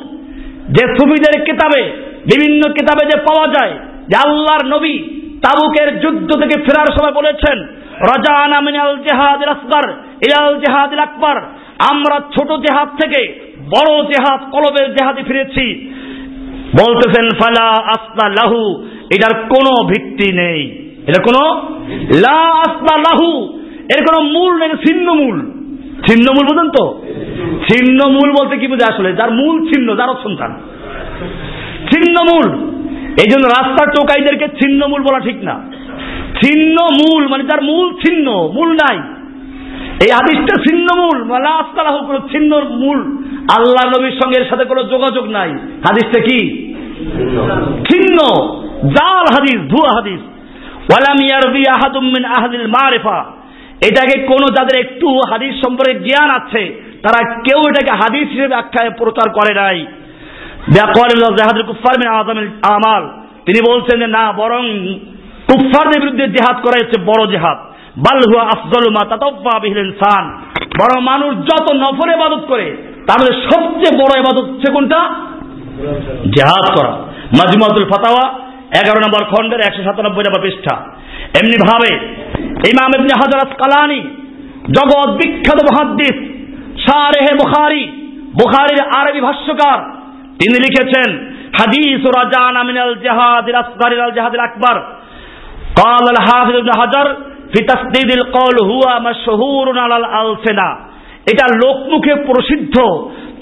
যে সুফিদের কিতাবে, বিভিন্ন কিতাবে যে পাওয়া যায়, যে আল্লাহর নবী তাবুকের যুদ্ধ থেকে ফেরার সময় বলেছেন, রাজানা মিনাল জিহাদিল আসগর, ইলাল জিহাদিল আকবার। আমরা ছোট জেহাদ থেকে বড় জেহাদ, কলবের জেহাদে ফিরেছি। বলতেছেন, ফালা আসলা লাহু। এটার কোনো ভিত্তি নেই। এটা কোনো? লা আসলা লাহু। এর কোনো মূল নেই ছিন্ন মূল। ছিন্ন মূল বুঝেন তো? ছিন্ন মূল বলতে কি বুঝে আসলে? যার মূল ছিন্ন, যার সন্তান ছিন্ন মূল। এই জন্য রাস্তার টোকাইদেরকে ছিন্ন মূল বলা ঠিক না। ছিন্ন মূল মানে তার মূল ছিন্ন, মূল নাই। এই হাদিসটা ছিন্ন মূল মানে আস্তালাহ, কোনো ছিন্ন মূল। আল্লাহ নবীর সঙ্গে এর সাথে কোনো যোগাযোগ নাই। হাদিসটা কি? ছিন্ন। জাল হাদিস, ভুয়া হাদিস। ওয়ালাম ইয়ারবি আহাদুম মিন আহাদিল মারিফা। এটাকে কোন যাদের একটু হাদিস সম্পর্কে জ্ঞান আছে, তারা কেউ এটাকে হাদিস হিসেবে আখ্যায় প্রচার করে নাই। আমাল। তিনি বলছেন যে না, বরং কুফারদের বিরুদ্ধে জেহাদ করা হচ্ছে বড় জেহাদ। বাল হুয়া আফজল মা তাতব্বা বরং মানুষ যত নফর ইবাদত করে, তার মধ্যে সবচেয়ে বড় ইবাদত হচ্ছে কোনটা? জেহাদ করা। মাজমুয়াতুল ফাতাওয়া, এগারো নম্বর খণ্ডের একশো সাতানব্বই নম্বর পৃষ্ঠা। এমনি ভাবে ইমাম ইবনে হাজারাত কালানি জগৎ বিখ্যাত মহাদ্দিস, শারেহে বুখারী, বুখারীর আরবি ভাষ্যকার তিনি লিখেছেন হাদিস রাজান মিনাল জিহাদিল আসগার ইলাল জিহাদিল আকবার قال الحافظ ابن حجر في تسديد القول هو مشهور على الألسنة এটা লোকমুখে প্রসিদ্ধ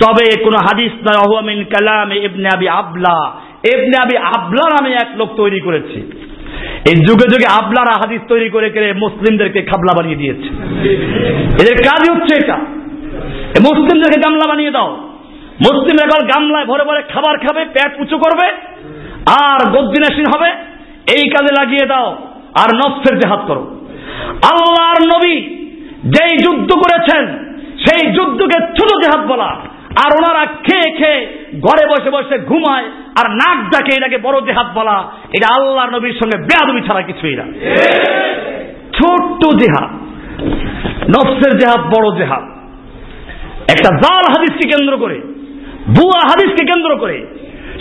তবে কোন হাদিস নয় হুয়া মিন কালাম ইবনে আবি আবলা ইবনে আবি আবলা নামে এক লোক তৈরি করেছে এই যুগে যুগে আবলারা হাদিস তৈরি করে করে মুসলিমদেরকে খাবলা বানিয়ে দিয়েছে এদের কাজই হচ্ছে এটা মুসলিমদেরকে গামলা বানিয়ে দাও মুসলিম এখন গামলায় ভরে ভরে খাবার খাবে, পেট উঁচু করবে, আর গদ্দিনাসীন হবে, এই কাজে লাগিয়ে দাও, আর নফসের জেহাদ করো। আল্লাহর নবী যেই যুদ্ধ করেছেন, সেই যুদ্ধকে ছোট জেহাদ বলা। আর ওনারা খেয়ে খেয়ে ঘরে বসে বসে ঘুমায়, আর নাক ডাকে এটাকে বড় জেহাদ বলা। এটা আল্লাহর নবীর সঙ্গে বেয়াদবি ছাড়া কিছুই না। ছোট্ট জেহাদ, নফসের জেহাদ বড় জেহাদ। একটা জাল হাদিসকে কেন্দ্র করে বুয়া হাদিসকে কেন্দ্র করে।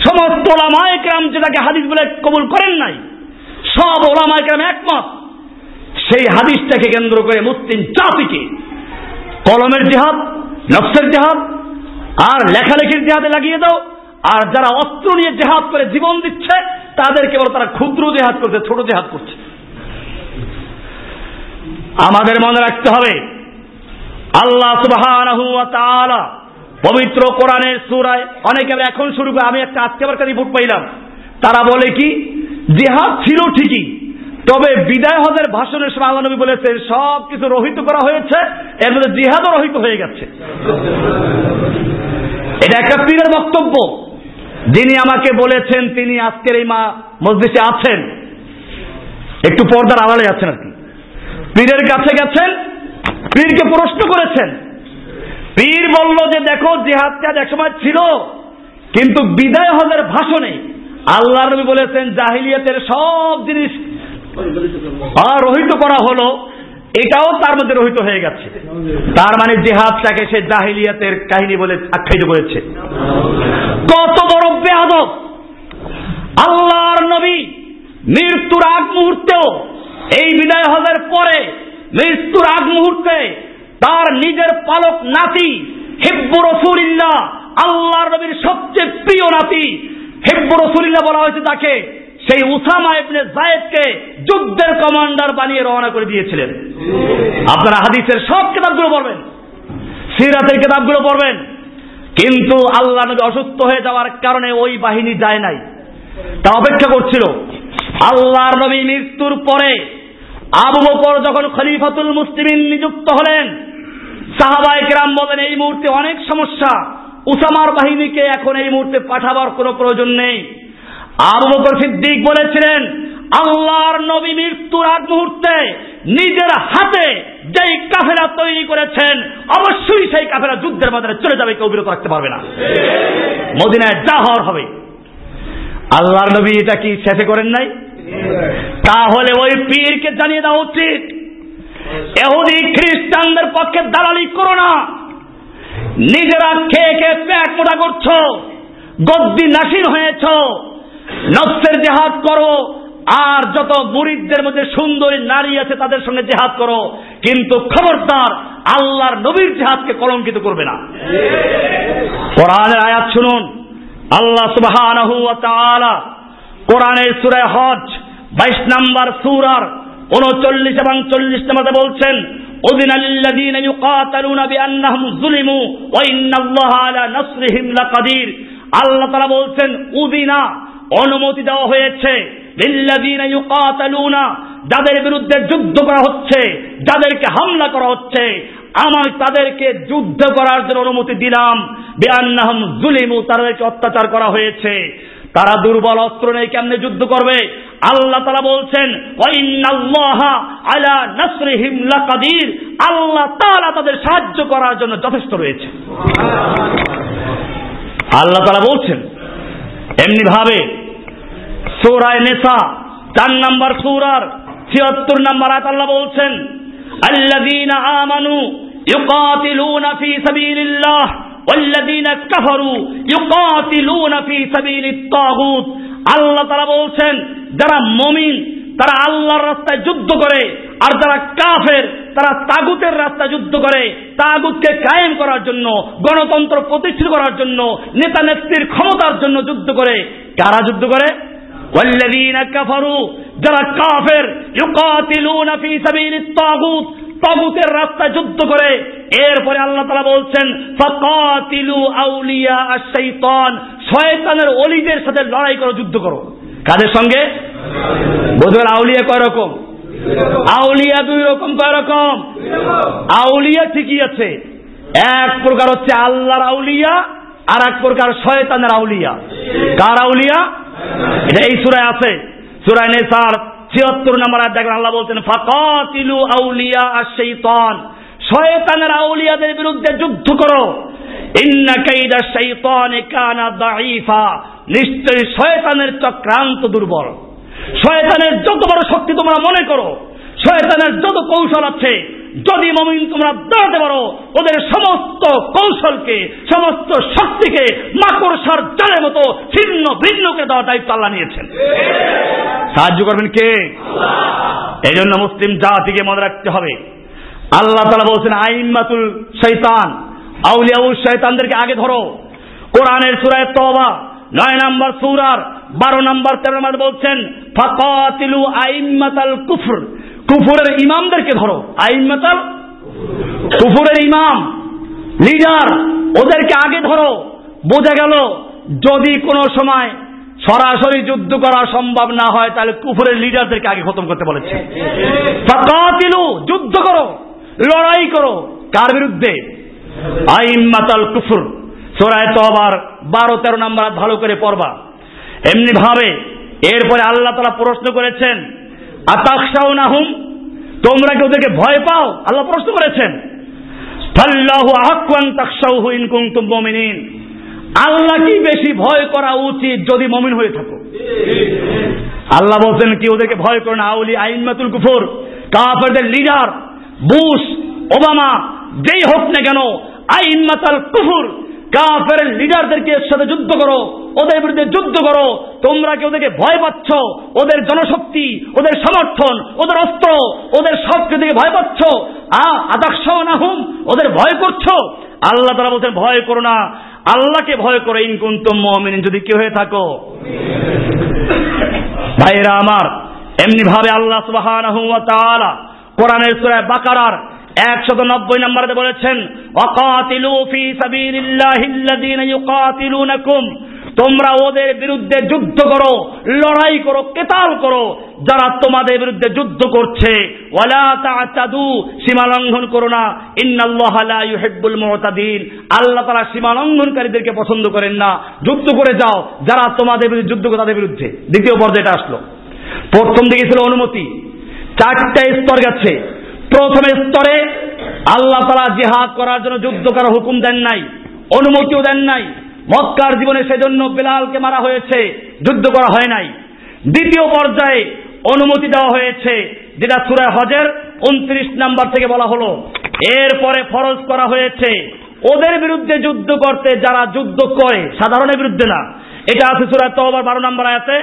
সমস্ত ওলামায় কেরাম যেটাকে হাদিস বলে কবুল করেন নাই, সব ওলামায় কেরাম একমত। সেই হাদিসটাকে কেন্দ্র করে মুসলিম জাতিকে কলমের জেহাদ, নফসের জেহাদ, আর লেখালেখির জেহাদে লাগিয়ে দাও। আর যারা অস্ত্র নিয়ে জেহাদ করে জীবন দিচ্ছে তাদের কেবল তারা ক্ষুদ্র জেহাদ করছে, ছোট জেহাদ করছে। আমাদের মনে রাখতে হবে, আল্লাহ তাআলা পবিত্র কোরআনের সূরায় অনেকে এখন শুরু করে, আমি একটা আজকে আবার রিপোর্ট পাইলাম। তারা বলে কি, জেহাদ ছিল ঠিকই, তবে বিদায় হজের ভাষণের সময় আল্লাহ নবী বলেছেন সব কিছু রহিত করা হয়েছে, এর মধ্যে জিহাদও রহিত হয়ে গেছে। এটা একটা পীরের বক্তব্য। যিনি আমাকে বলেছেন, তিনি আজকের এই মা মসজিদে আছেন। একটু পর্দার আড়ালে আছেন আর কি। পীরের কাছে গেছেন, পীরকে প্রশ্ন করেছেন পীর বলল যে দেখো, জেহাদ কাজ একসময় ছিল, কিন্তু বিদায় হজের ভাষণে আল্লাহ নবী বলেছেন, জাহিলিয়াতের সব জিনিস রহিত করা হলো। এটাও তার মধ্যে রহিত হয়ে গেছে। তার মানে জেহাদটাকে সে জাহিলিয়াতের কাহিনী বলে আখ্যায়িত করেছে। কত বড় বেহাদব আল্লাহর নবী মৃত্যুর আগ মুহূর্তেও, এই বিদায় হজের পরে মৃত্যুর আগ মুহূর্তে তার নিজের পালক নাতি হেব্বু রসুলিল্লাহ আল্লাহর নবীর সবচেয়ে প্রিয় নাতি। হেব্বু রসুলিল্লাহ বলা হয়েছে তাকে সেই উসামা ইবনে জায়েদকে যুদ্ধের কমান্ডার বানিয়ে রওনা করে দিয়েছিলেন। আপনারা হাদিসের সব কিতাবগুলো পড়বেন সিরাতের কিতাবগুলো পড়বেন কিন্তু আল্লাহ নবী অসুস্থ হয়ে যাওয়ার কারণে ওই বাহিনী যায় নাই। তা অপেক্ষা করছিল। আল্লাহর নবী মৃত্যুর পরে আবু বকর যখন খলিফাতুল মুসলিমিন নিযুক্ত হলেন সাহাবাই কেরাম বলেন, এই মুহূর্তে অনেক সমস্যা। উসামার বাহিনীকে এখন এই মুহূর্তে পাঠাবার কোনো প্রয়োজন নেই। আবু বকর সিদ্দিক বলেছিলেন, আল্লাহর নবী মৃত্যুর আগ মুহূর্তে নিজের হাতে যেই কাফেরা তৈরি করেছেন, অবশ্যই সেই কাফেরা যুদ্ধের মধ্যে চলে যাবে, কেউ বিরত রাখতে পারবে না। মদিনায় যা হওয়ার হবে। আল্লাহর নবী এটা কি শেষে করেন নাই? তাহলে ওই পীরকে জানিয়ে দেওয়া উচিত। এহুদি খ্রিস্টানদের পক্ষে দালালি করো না। নিজেরা খেয়ে খেয়ে প্যাক মোটা করছ, গদ্দি নাসির হয়েছ, নফসের জেহাদ করো, আর যত মুরিদদের মধ্যে সুন্দরী নারী আছে তাদের সঙ্গে জেহাদ করো। কিন্তু খবরদার আল্লাহর নবীর জেহাদকে কলঙ্কিত করবে না। কোরআনের আয়াত শুনুন। আল্লাহ তাআলা কোরআনের সূরা হজ 22 নাম্বার সূরার 39 এবং 40 নম্বরে বলছেন أذن الذين يقاتلون بأنهم ظلموا وإن الله على نصرهم لقدير আল্লাহ তারা বলছেন উদিনা অনুমতি দেওয়া হয়েছে লিল্লাযীনা ইউকাতালুনা যাদের বিরুদ্ধে যুদ্ধ করা হচ্ছে যাদেরকে হামলা করা হচ্ছে আমার তাদেরকে যুদ্ধ করার জন্য অনুমতি দিলাম বেআন্নাহম জুলিমু তাদেরকে অত্যাচার করা হয়েছে তারা দুর্বল অস্ত্র নেই কেমনে যুদ্ধ করবে? আল্লাহ তারা বলছেন আল্লাহ তাআলা তাদের সাহায্য করার জন্য যথেষ্ট রয়েছে। আল্লাহ তারা বলছেন এমনি ভাবে সূরায়ে নেসা, চার নাম্বার সূরার ছিয়াত্তর নাম্বার আয়াত আল্লাহ বলছেন, আল্লাযীনা আমানু ইউকাতিলুনা ফি সাবিলিল্লাহ। والذين كفروا يقاتلون في سبيل الطاغوت আল্লাহ তারা বলছেন যারা মমিন তারা আল্লাহর রাস্তায় যুদ্ধ করে আর যারা কাফের তারা তাগুতের রাস্তায় যুদ্ধ করে তাগুতকে কায়েম করার জন্য গণতন্ত্র প্রতিষ্ঠিত করার জন্য নেতা নেত্রীর ক্ষমতার জন্য যুদ্ধ করে কারা যুদ্ধ করে والذين كفروا যারা কাফের يقاتلون في سبيل الطاغوت তাগুতের রাস্তায় যুদ্ধ করে। এরপরে আল্লাহ তালা বলছেন, ফাকাতিলু আউলিয়া আশ-শাইতান শয়তানের অলিদের সাথে লড়াই করো, যুদ্ধ করো। কাদের সঙ্গে? বুঝবেন আউলিয়া কয় রকম? আউলিয়া দুই রকম, কয় রকম? আউলিয়া ঠিকই আছে। এক প্রকার হচ্ছে আল্লাহর আউলিয়া, আর এক প্রকার শয়তানের আউলিয়া। কার আউলিয়া? এটা এই সুরায় আছে। সুরায় নেসার ছিয়াত্তর নম্বর আয়াত দেখেন, আল্লাহ বলছেন, ফাকাতিলু আউলিয়া আশ-শাইতান। শয়তানের আউলিয়াদের বিরুদ্ধে যুদ্ধ করো। ইন্না কাইদা শাইতানি কানা দাঈফা। নিশ্চয়ই শয়তানের চক্রান্ত দুর্বল। শয়তানের যত বড় শক্তি তোমরা মনে করো, শয়তানের যত কৌশল আছে যদি মমিন তোমরা দাঁড়াতে পারো ওদের সমস্ত কৌশলকে সমস্ত শক্তিকে মাকড়সার জালের মতো ছিন্ন ভিন্ন করে দেওয়ার দায়িত্ব আল্লাহ নিয়েছেন। সাহায্য করবেন কে? এই জন্য মুসলিম জাতিকে মনে রাখতে হবে। আল্লাহ তালা বলছেন আইম্মাতুল শৈতান আউলিয়াউ শৈতানদেরকে আগে ধরো। কোরআনের সুরায় তবা নয় নাম্বার সুরার বারো নম্বর তেরো নাম্বার বলছেন ফাকাতিলু আইম্মাতাল কুফর। কুফুরের ইমামদেরকে ধরো। আইম্মাতাল, কুফুরের ইমাম, লিডার, ওদেরকে আগে ধরো। বোঝা গেল, যদি কোনো সময় সরাসরি যুদ্ধ করা সম্ভব না হয়, তাহলে কুফুরের লিডারদেরকে আগে খতম করতে বলেছে। যুদ্ধ করো, লড়াই করো। কার বিরুদ্ধে? আইম্মাতাল কুফুর। সোরায় তো আবার বারো, তেরো নাম্বার ভালো করে পড়বা। এমনি ভাবে এরপরে আল্লাহ তারা প্রশ্ন করেছেন আতাকসাও নাহুম তোমরা কি ওদেরকে ভয় পাও? আল্লাহ প্রশ্ন করেছেন, ফাল্লাহু আহাক্কান তাকসাউহু ইন কুনতুম আল্লাহ কি বেশি ভয় করা উচিত যদি মমিন হয়ে থাকো? আল্লাহ বলছেন কি, ওদেরকে ভয় করো না আউলি আইনমাতুল কুফর, কাফেরদের লিডার, বুশ, ওবামা, যেই হোক না কেন আইনমাতাল কুফুর কাফের লিডারদেরকে এর সাথে যুদ্ধ করো, ওদের বিরুদ্ধে যুদ্ধ করো, তোমরা কি ওদেরকে ভয় পাচ্ছ? ওদের জনশক্তি, ওদের সমর্থন, ওদের অস্ত্র, ওদের সবকে দিকে ভয় পাচ্ছ? আদাক্ষ না হুম ওদের ভয় করছ? আল্লাহ তারা বলছেন, ভয় করো না। আল্লাহকে ভয় করো ইনকুন্তম মমিন যদি কেউ হয়ে থাকো। ভাইরা আমার এমনি ভাবে আল্লাহ ওয়া কোরআনের সূরা বাকারার একশত নব্বই নম্বরে বলেছেন, অকাতিলু ফি সাবিলিল্লাহিল্লাযীনা ইউকাতিলুনাকুম। তোমরা ওদের বিরুদ্ধে যুদ্ধ করো, লড়াই করো, কেতাল করো। যারা তোমাদের বিরুদ্ধে যুদ্ধ করছে, ওয়ালা তাআতাদু সীমা লঙ্ঘন করো না। ইন্নাল্লাহা লা ইউহিব্বুল মুতাদিন। আল্লাহ তাআলা সীমা লঙ্ঘনকারীদেরকে পছন্দ করেন না। যুদ্ধ করে যাও, যারা তোমাদের বিরুদ্ধে যুদ্ধ করে তাদের বিরুদ্ধে। দ্বিতীয় পর্যায়টা আসলো। প্রথম দিকে ছিল অনুমতি। চারটা স্তর গেছে। প্রথম স্তরে আল্লাহ তারা জেহাদ করার জন্য যুদ্ধ করার হুকুম দেন নাই, অনুমতিও দেন নাই। মক্কার জীবনে সেজন্য বেলালকে মারা হয়েছে, যুদ্ধ করা হয় নাই। দ্বিতীয় পর্যায়ে অনুমতি দেওয়া হয়েছে, যেটা সুরা হজের উনত্রিশ নাম্বার থেকে বলা হলো। এরপরে ফরজ করা হয়েছে, ওদের বিরুদ্ধে যুদ্ধ করতে যারা যুদ্ধ করে, সাধারণের বিরুদ্ধে না। এটা আছে সুরা তবার বারো নম্বর আছে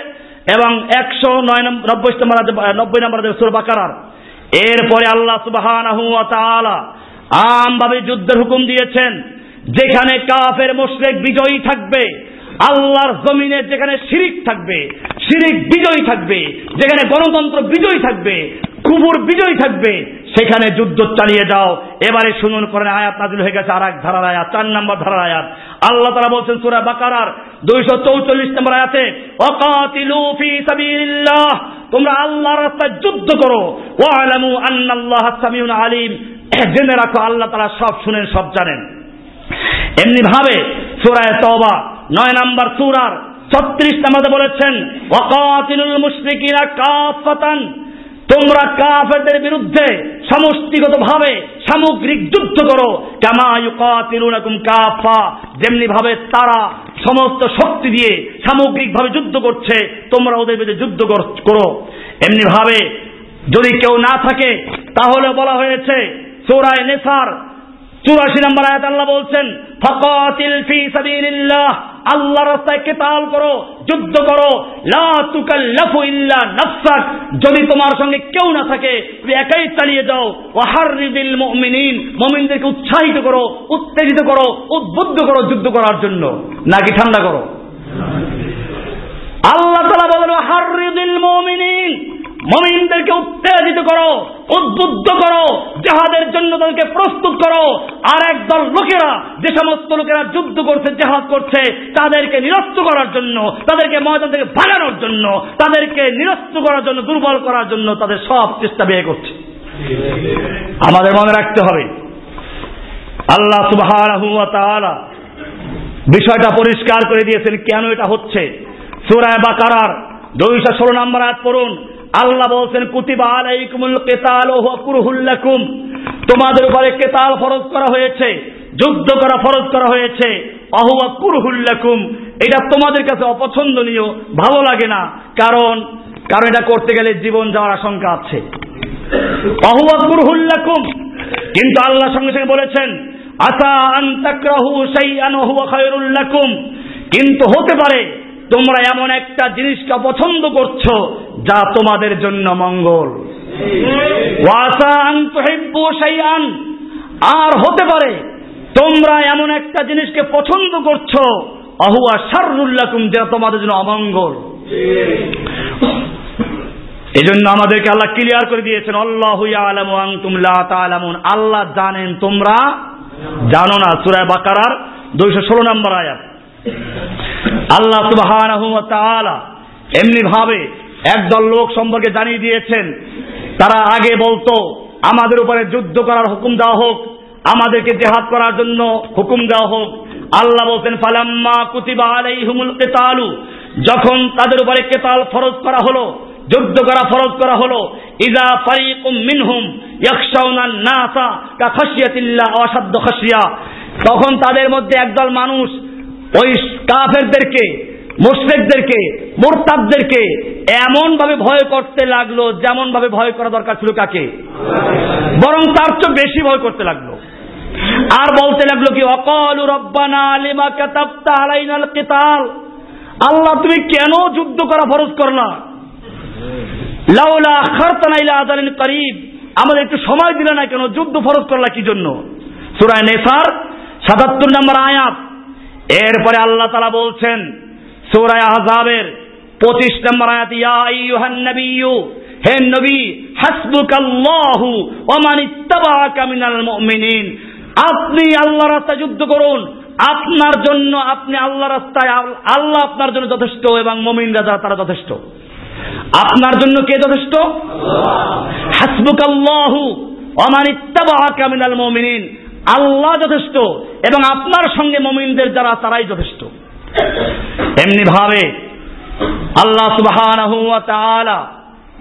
এবং একশো নয় নব্বই নম্বর নব্বই নম্বর সুর বাকারার। এরপরে আল্লাহ সুবাহান আমভাবে যুদ্ধের হুকুম দিয়েছেন, যেখানে কাফের, মোশরেক বিজয়ী থাকবে, আল্লাহর জমিনে যেখানে শিরিক থাকবে, শিরিক বিজয়ী থাকবে, যেখানে গণতন্ত্র বিজয়ী থাকবে কুবুর বিজয়ী থাকবে, সেখানে যুদ্ধ চালিয়ে যাও। এবারে শুনুন করেন আয়াত নাজিল হয়ে গেছে আর এক ধারার আয়াত, চার নম্বর ধারার আয়াত। আল্লাহ তারা বলছেন সুরা বাকারার দুইশো চৌচল্লিশ নম্বর আয়াতে অকাতিলু ফি তোমরা আল্লাহর রাস্তায় যুদ্ধ করো। ওয়ালামু আন্নাল্লাহ সামিউন আলিম জেনে রাখো, আল্লাহ তারা সব শুনেন, সব জানেন। এমনি ভাবে সুরায় তওবা, নয় নাম্বার সুরার ছত্রিশ নাম্বারে বলেছেন, ওয়াকাতিলুল মুশরিকিনা কাফাতান তোমরা কাফেরদের বিরুদ্ধে সমষ্টিগত ভাবে সামগ্রিক যুদ্ধ করো। কাফা। যেমনি ভাবে তারা সমস্ত শক্তি দিয়ে সামগ্রিকভাবে যুদ্ধ করছে, তোমরা ওদের বিরুদ্ধে যুদ্ধ করো এমনি ভাবে যদি কেউ না থাকে, তাহলে বলা হয়েছে চোরায় নেসার চুরাশি নম্বর আয়াত আল্লাহ বলছেন, ফকাতিল ফি সাবিলিল্লাহ আল্লাহ রাস্তায় কেতাল করো, যুদ্ধ করো, লা তুকাল্লাফু ইল্লা নাফসাক। যদি তোমার সঙ্গে কেউ না থাকে, তুমি একাই চালিয়ে যাও। ওয়াহাররিদিল মুমিনিন, মুমিনদেরকে উৎসাহিত করো, উত্তেজিত করো, উদ্বুদ্ধ করো যুদ্ধ করার জন্য, নাকি ঠান্ডা করো। আল্লাহ তাআলা বলেন ওয়াহাররিদিল মুমিনিন মমিনদেরকে উত্তেজিত করো, উদ্বুদ্ধ করো, জেহাদের জন্য তাদেরকে প্রস্তুত করো। আর একদল লোকেরা, যে সমস্ত লোকেরা যুদ্ধ করছে জেহাদ করছে, তাদেরকে নিরস্ত করার জন্য, তাদেরকে ময়দান থেকে ভাগানোর জন্য, তাদেরকে নিরস্ত করার জন্য, দুর্বল করার জন্য তাদের সব চেষ্টা ব্যয় করছে। আমাদের মনে রাখতে হবে, আল্লাহ সুবাহ বিষয়টা পরিষ্কার করে দিয়েছেন, কেন এটা হচ্ছে? সুরায় বা কারার দুইশো ষোলো নম্বর আয়াত পড়ুন আল্লাহ বলছেন, কুতিবা তোমাদের উপরে কেতাল ফরজ করা হয়েছে, যুদ্ধ করা ফরজ করা হয়েছে। অহুয়া কুরহুল্লাকুম এটা তোমাদের কাছে অপছন্দনীয়, ভালো লাগে না। কারণ কারণ এটা করতে গেলে জীবন যাওয়ার আশঙ্কা আছে। অহুয়া কুরহুল্লাকুম কিন্তু আল্লাহ সঙ্গে সঙ্গে বলেছেন আসা আন্তাকরাহু শাইআন হুয়া খায়রুল লাকুম। কিন্তু হতে পারে তোমরা এমন একটা জিনিসকে পছন্দ করছ, যা তোমাদের জন্য মঙ্গল। আর হতে পারে, তোমরা এমন একটা জিনিসকে পছন্দ করছ অহুয়া সারুল্লাকুম যা তোমাদের জন্য অমঙ্গল। এই জন্য আমাদেরকে আল্লাহ ক্লিয়ার করে দিয়েছেন, আল্লাহ আলামুন আল্লাহ জানেন তোমরা জানো না সুরায় বাকারার দুইশো ষোলো নম্বর আয়াত। আল্লাহ সুবাহ এমনি ভাবে একদল লোক সম্পর্কে জানিয়ে দিয়েছেন। তারা আগে বলতো, আমাদের উপরে যুদ্ধ করার হুকুম দেওয়া হোক, আমাদেরকে জেহাদ করার জন্য হুকুম দেওয়া হোক। আল্লাহ বলছেন ফালাম্মা কুতিবা কিতালু। যখন তাদের উপরে কেতাল ফরজ করা হলো, যুদ্ধ করা ফরজ করা হলো ইজা ফারিকুম মিনহুম ইয়াখশাউনা নাসা কা খাশিয়াতিল্লাহ অসাধ্য খাশিয়া। তখন তাদের মধ্যে একদল মানুষ ওই কাফেরদেরকে, মুশ্রেকদেরকে, মোরতাদদেরকে এমন ভাবে ভয় করতে লাগল যেমন ভাবে ভয় করা দরকার ছিল কাকে? বরং তার চেয়ে বেশি ভয় করতে লাগল। আর বলতে লাগল কি, অকল রব্বানা আলিমা কাতাবতা আলাইনাল কিতাল। আল্লাহ, তুমি কেন যুদ্ধ করা ফরজ করলা লাউলা খারতানা ইলা আজালিন করিব। আমাদের একটু সময় দিলে না কেন? যুদ্ধ ফরজ করলা কি জন্য? সুরায় নেসার 77 নম্বর আয়াত। এরপরে আল্লাহ তালা বলছেন, সূরা আহজাবের পঁচিশ নম্বর আয়াত, ইয়া আইয়ুহান নাবিয়্যু হে নবী, হাসবুকাল্লাহু ওয়া মান ইত্তাবাআকা মিনাল মুমিনিন। আপনি আল্লাহ রাস্তায় যুদ্ধ করুন, আপনার জন্য আপনি আল্লাহ রাস্তায় আল্লাহ আপনার জন্য যথেষ্ট এবং মমিনরা যারা, তারা যথেষ্ট। আপনার জন্য কে যথেষ্ট? হাসবুকাল্লাহু ওমান ইত্তাবাআকা মিনাল মুমিনিন। আল্লাহ যথেষ্ট এবং আপনার সঙ্গে মমিনদের যারা, তারাই যথেষ্ট। এমনি ভাবে আল্লাহ তাআলা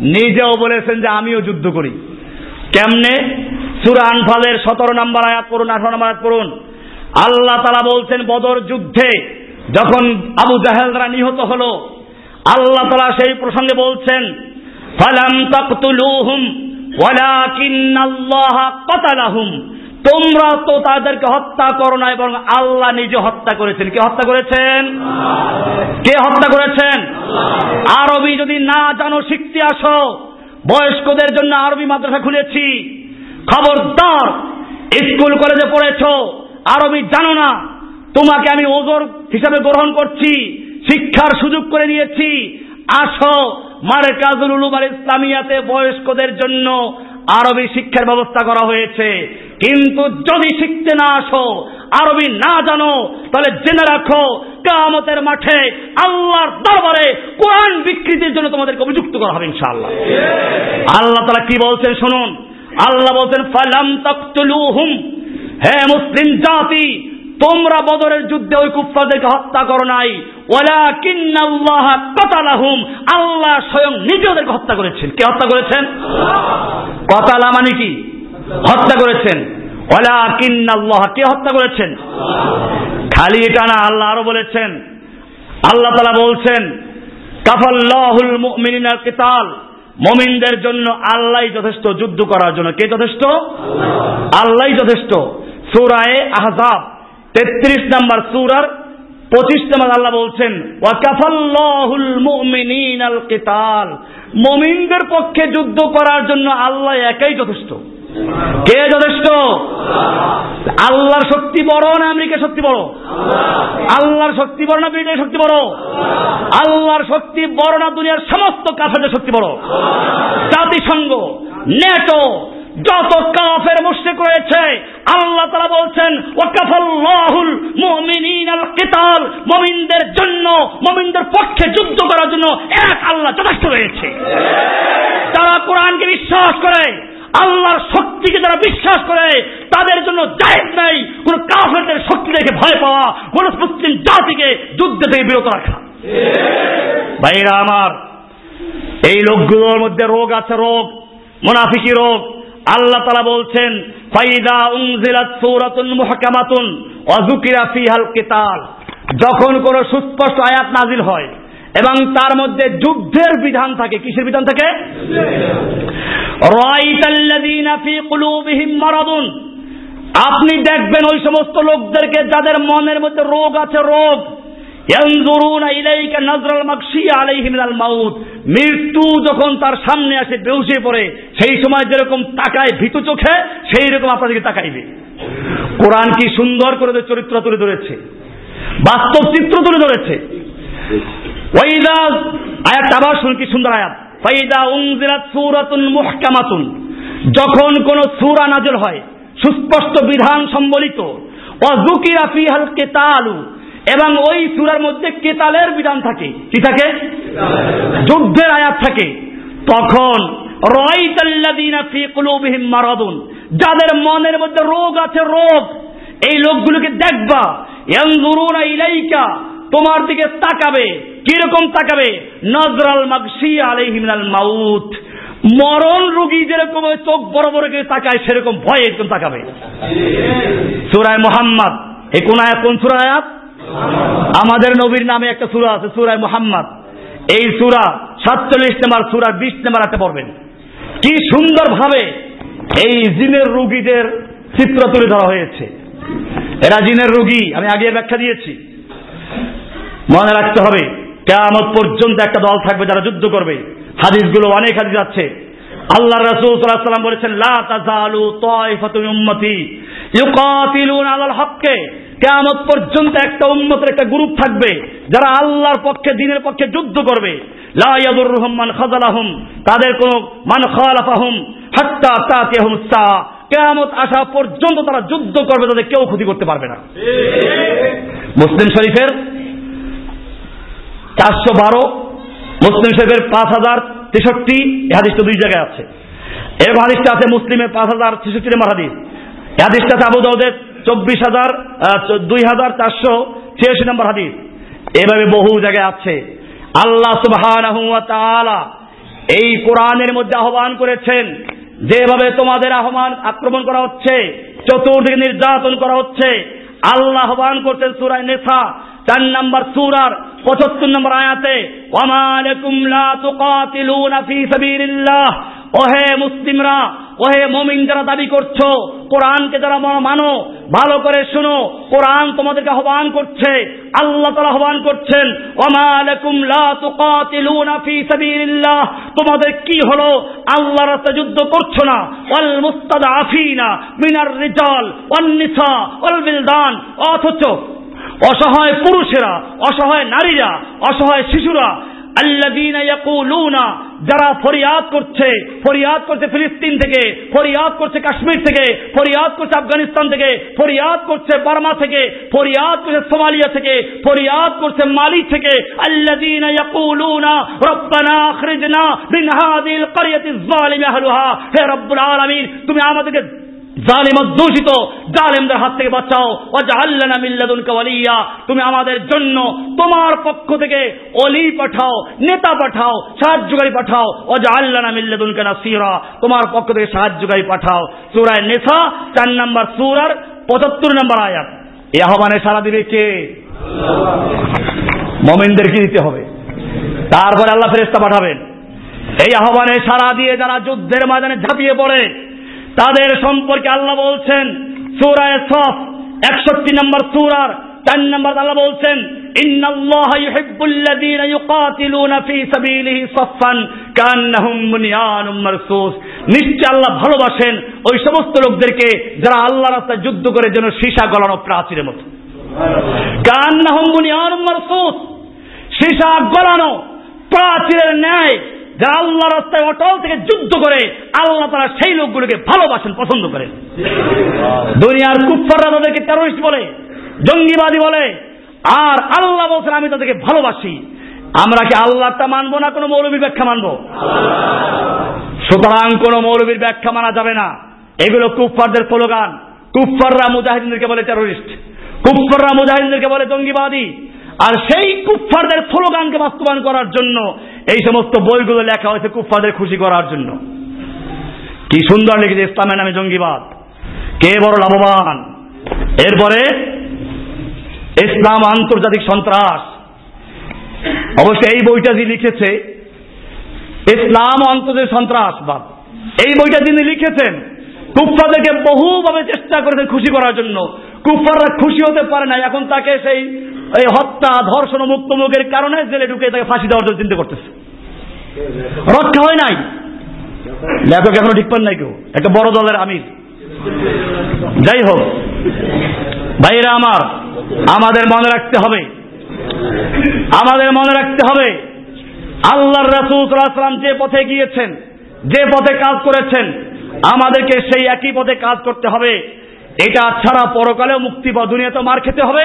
নিজেও বলেছেন যে আমিও যুদ্ধ করি। কেমনে? সূরা আনফালের 17 নম্বর আয়াত করুন 18 নম্বর আয়াত পড়ুন। আল্লাহ তাআলা বলছেন, বদর যুদ্ধে যখন আবু জাহেলরা নিহত হলো, আল্লাহ তালা সেই প্রসঙ্গে বলছেন, ফালাম তাকতুলুহুম ওয়ালাকিন্নাল্লাহ কাতালাহুম। তোমরা তো তাদেরকে হত্যা করো না এবং আল্লাহ নিজে হত্যা করেছেন। কে হত্যা করেছেন? কে হত্যা করেছেন? আরবি যদি না জানো, শিখতে আসো। বয়স্কদের জন্য আরবি মাদ্রাসা খুলেছি। খবরদার, স্কুল, কলেজে পড়েছ। আরবি জানো না। তোমাকে আমি ওজোর হিসাবে গ্রহণ করছি, শিক্ষার সুযোগ করে নিয়েছি। আসো মারে কাজুল উলুম আর ইসলামিয়াতে বয়স্কদের জন্য আরবি শিক্ষার ব্যবস্থা করা হয়েছে। কিন্তু যদি শিখতে না আসো, আরবি না জানো, তাহলে জেনে রাখো কামতের মাঠে আল্লাহর দরবারে কোরআন বিকৃতির জন্য তোমাদেরকে অভিযুক্ত করা হবে ইনশাআল্লাহ। আল্লাহ তারা কি বলছেন শুনুন? আল্লাহ বলছেন, ফালাম তাকতুলুহুম। হে মুসলিম জাতি, তোমরা বদরের যুদ্ধে ওই কুফফারদেরকে হত্যা করো নাই। ওয়ালাকিন্নাল্লাহ কাতালাহুম। আল্লাহ স্বয়ং নিজে ওদেরকে হত্যা করেছেন। কে হত্যা করেছেন? কতালা মানে কি? হত্যা করেছেন। কে হত্যা করেছেন? খালি এটা না, আল্লাহ আরও বলেছেন। আল্লাহ তালা বলছেন, কাফাল্লাহুল মুমিনিনাল কিতাল, মমিনদের জন্য আল্লাহ যথেষ্ট যুদ্ধ করার জন্য। কে যথেষ্ট? আল্লাহ যথেষ্ট। সুরায়ে আহজাব, তেত্রিশ নম্বর সুরার পঁচিশ নাম্বার আল্লাহ বলছেন, ওয়াকাফাল্লাহুল মুমিনিনাল কিতাল, মুমিনদের পক্ষে যুদ্ধ করার জন্য আল্লাহ একাই যথেষ্ট। কে যথেষ্ট? আল্লাহর শক্তি বড় না আমেরিকার শক্তি বড়? আল্লাহর শক্তি বড় না ব্রিটেনের শক্তি বড়? আল্লাহর শক্তি বড় না দুনিয়ার সমস্ত কাফেরদের শক্তি বড়? জাতিসংঘ, নেটো, যত কাফের মুশরিক রয়েছে, আল্লাহ তারা বলছেন, ওয়াকাফাল্লাহুল মুমিনিনাল কিতাল মুমিনদের জন্য, মুমিনদের পক্ষে যুদ্ধ করার জন্য এক আল্লাহ যথেষ্ট রয়েছে। তারা কোরআনকে বিশ্বাস করে আল্লাহর শক্তিকে যারা বিশ্বাস করে, তাদের জন্য জায়েজ নাই। কোন কাফেরদের শক্তি দেখে ভয় পাওয়া কোন মুসলিম জাতিকে যুদ্ধ থেকে বিরত রাখা। ভাইরা আমার, এই লোকগুলোর মধ্যে রোগ আছে, রোগ, মুনাফিকি রোগ। আল্লাহ তালা বলছেন, ফাইদা উংজিলাত সূরাতুন মুহকামাতুন যুকিরা ফিহাল কিতাল। যখন কোন সুস্পষ্ট আয়াত নাজিল হয় এবং তার মধ্যে যুদ্ধের বিধান থাকে। কিসের বিধান থাকে? আপনি দেখবেন ওই সমস্ত লোকদেরকে যাদের মনের মধ্যে রোগ আছে, রোগ। মৃত্যু যখন তার সামনে আসে বেউসে পড়ে, সেই সময় যেরকম তাকায় ভীতু চোখে, সেই রকম আপনাদেরকে তাকাইবে। কোরআন কি সুন্দর করে চরিত্র তুলে ধরেছে। বাস্তব চিত্র তুলে ধরেছে। ওয়াইদা আয়াত আবার শুন কি সুন্দর আয়াত। ফাইদা উনজিরাত সূরাতুন মুহকামাতুন। যখন কোন সূরা নাযিল হয়, সুস্পষ্ট বিধান সম্বলিত ওয়াজুকিরা ফিহাল কিতালু, এবং ওই সুরার মধ্যে কেতালের বিধান থাকে। কি থাকে? যুদ্ধের আয়াত থাকে। তখন মারাদুন, যাদের মনের মধ্যে রোগ আছে, রোগ, এই লোকগুলোকে দেখবা। ইলাইকা তোমার দিকে তাকাবে। কীরকম তাকাবে? নজরাল মাগসি আলাইহিমিনাল মাউত। মরণ রোগী যেরকম চোখ বড় বড় করে তাকায়, সেরকম ভয়ে একদম তাকাবে। সুরায় মোহাম্মদ। এই কোন আয়াত? কোন সুরা আয়াত? আমাদের নবীর নামে একটা সুরা আছে, সুরায় মোহাম্মদ। এই সুরা সাতচল্লিশ নম্বর সুরা, বিশ নম্বর একটা পড়বেন। কি সুন্দর ভাবে এই জিনের রুগীদের চিত্র তুলে ধরা হয়েছে। এরা জিনের রুগী, আমি আগে ব্যাখ্যা দিয়েছি। মনে রাখতে হবে কেমন পর্যন্ত একটা দল থাকবে যারা যুদ্ধ করবে। হাদিসগুলো অনেক হাদিস আছে। আল্লাহ রাসূল সাল্লাল্লাহু আলাইহি বলেছেন লা তাজালু তায়ফাতুন উম্মতি ইউকাতিলুন আলাল হককে। কেমন পর্যন্ত একটা উন্মতের একটা গ্রুপ থাকবে যারা আল্লাহর পক্ষে দিনের পক্ষে যুদ্ধ করবে। লাইয়াদুর রহমান খাজালাহুম তাদের কোন মান খালাফাহুম হাত্তা তাতিয়াহুম সা। কেয়ামত আসা পর্যন্ত তারা যুদ্ধ করবে তাদের কেউ ক্ষতি করতে পারবে না। মুসলিম শরীফের চারশো বারো, মুসলিম শরীফের পাঁচ হাজার তেষট্টি হাদিসটা দুই জায়গায় আছে। এরকম হাদিসটা আছে মুসলিমের পাঁচ হাজার ছেষট্টি নম্বর হাদিস। হাদিসটা আছে আবু দাউদের চব্বিশ হাজার দুই হাজার চারশো ছিয়াশি নম্বর হাদিস। এভাবে বহু জায়গায় আছে। আল্লাহ সুবাহ এই কোরআনের মধ্যে আহ্বান করেছেন, যেভাবে তোমাদের আহ্বান আক্রমণ করা হচ্ছে, চতুর্দিকে নির্যাতন করা হচ্ছে, আল্লাহ আহ্বান করছেন সুরায় নেশা চার নম্বর সুরার পঁচাত্তর নম্বর আয়াতে ওয়ামালাকুম লা ওহে মুসলিমরা, ওহে মমিন যারা দাবি করছ, কোরআনকে যারা মানো, ভালো করে শুনো, কোরআন তোমাদেরকে আহ্বান করছে, আল্লাহ তাআলা আহ্বান করছেন ওয়ামালাকুম লা তোমাদের কি হলো? আল্লাহর রাস্তায় যুদ্ধ করছ না? অল ওয়াল মুস্তাদআফিনা মিনার রিজাল ওয়ান নিসা ওয়াল বিলদান। অথচ অসহায় পুরুষেরা, অসহায় নারীরা, অসহায় শিশুরা, আল্লাযীনা ইয়াকুলুনা, যারা ফরিয়াদ করছে ফরিয়াদ করছে ফিলিস্তিন থেকে, ফরিয়াদ করছে কাশ্মীর থেকে, ফরিয়াদ করছে আফগানিস্তান থেকে, ফরিয়াদ করছে বার্মা থেকে, ফরিয়াদ করছে সোমালিয়া থেকে, ফরিয়াদ করছে মালি থেকে, আল্লাযীনা ইয়াকুলুনা, রব্বানা আখরিজনা মিন হাযিল ক্বরিয়াতিজ যালিমি আহলুহা। হে রব্বুল আলামিন, তুমি আমাদেরকে জালিম দূষিত জালেমদের হাত থেকে বাঁচাও। ওয়াজআল্লানা মিল্লাদুনকা ওয়ালিয়া। তুমি আমাদের জন্য তোমার পক্ষ থেকে অলি পাঠাও, নেতা পাঠাও, সাহায্যকারী পাঠাও। ওয়াজআল্লানা মিল্লাদুনকা নাসীরা। তোমার পক্ষ থেকে সাহায্যকারী পাঠাও। সূরা নেসা, চার নম্বর সূরার 75 নম্বর আয়াত। এই আহ্বানে সারা দিবে কে? মুমিনদেরকে দিতে হবে? তারপরে আল্লাহ ফেরেশতা পাঠাবেন। এই আহ্বানে সারা দিয়ে যারা যুদ্ধের ময়দানে ঝাঁপিয়ে পড়ে তাদের সম্পর্কে আল্লাহ বলছেন, সুরায় সফ, একষট্টি নম্বর সুরার চার নম্বর আল্লাহ বলছেন, ইন্নাল্লাহ ইউহিব্বুল্লাযীনা ইউকাতিলুনা ফী সাবিলিহি সাফফান কান্নাহুম বুনিয়ানুম মারসুস। নিশ্চয় আল্লাহ ভালোবাসেন ওই সমস্ত লোকদেরকে যারা আল্লাহর রাস্তায় যুদ্ধ করে যেন সীসা গলানো প্রাচীরের মতো। কান্নাহুম বুনিয়ানুম মারসুস। সীসা গলানো প্রাচীরের ন্যায় যারা আল্লাহ রাস্তায় অটল থেকে যুদ্ধ করে, আল্লাহ তারা সেই লোকগুলোকে ভালোবাসেন, পছন্দ করেন। দুনিয়ার কুফাররা তাদেরকে টেরোরিস্ট বলে, জঙ্গিবাদী বলে, আর আল্লাহ বলছেন, আমি তাদেরকে ভালোবাসি। আমরা কি আল্লাহটা মানবো না কোনো মৌলবীর ব্যাখ্যা মানবো? সুতরাং কোন মৌলবীর ব্যাখ্যা মানা যাবে না। এগুলো কুফফারদের স্লোগান। কুফফাররা মুজাহিদিনদেরকে বলে টেরোরিস্ট কুফফাররা মুজাহিদিনদেরকে বলে জঙ্গিবাদী। আর সেই কুফফারদের স্লোগানকে বাস্তবায়ন করার জন্য এই সমস্ত বইগুলো লেখা হয়েছে কুফফারদের খুশি করার জন্য। কি সুন্দর লিখেছে ইসলামের নামে জঙ্গিবাদ। কে বড় লাভবান? এরপরে ইসলাম আন্তর্জাতিক সন্ত্রাস। অবশ্য এই বইটা যিনি লিখেছে, ইসলাম আন্তর্জাতিক সন্ত্রাসবাদ। এই বইটা যিনি লিখেছেন কুফফাদেরকে বহুভাবে চেষ্টা করেছেন খুশি করার জন্য। কুফফাররা খুশি হতে পারে না এখন তাকে সেই এই হত্যা, ধর্ষণ মুক্ত মুখের কারণে জেলে ঢুকে তাকে ফাঁসি দেওয়ার জন্য চিন্তা করতেছে। রক্ষা হয় নাই। লেখক এখনও ঠিক পান নাই কেউ। একটা বড় দলের আমির। যাই হোক ভাইরা আমার, আমাদের মনে রাখতে হবে। আমাদের মনে রাখতে হবে, আল্লাহর রাসুলাম যে পথে গিয়েছেন, যে পথে কাজ করেছেন, আমাদেরকে সেই একই পথে কাজ করতে হবে। এটা ছাড়া পরকালেও মুক্তি বা দুনিয়াতে মার খেতে হবে।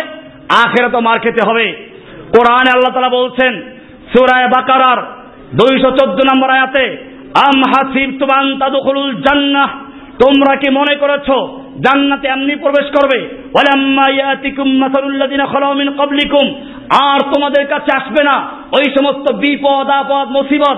আখেরা তো মার খেতে হবে। কোরআনে আল্লাহ তালা বলছেন সুরায় বাকারার দুইশো চোদ্দ নম্বর আয়াতে, আম হাসিব তুমান তাদুখুলুল জান্নাহ, তোমরা কি মনে করেছ জান্নাতে এমনি প্রবেশ করবে? আর তোমাদের কাছে আসবে না। ওই সমস্ত বিপদ, আপদ, মুসিবত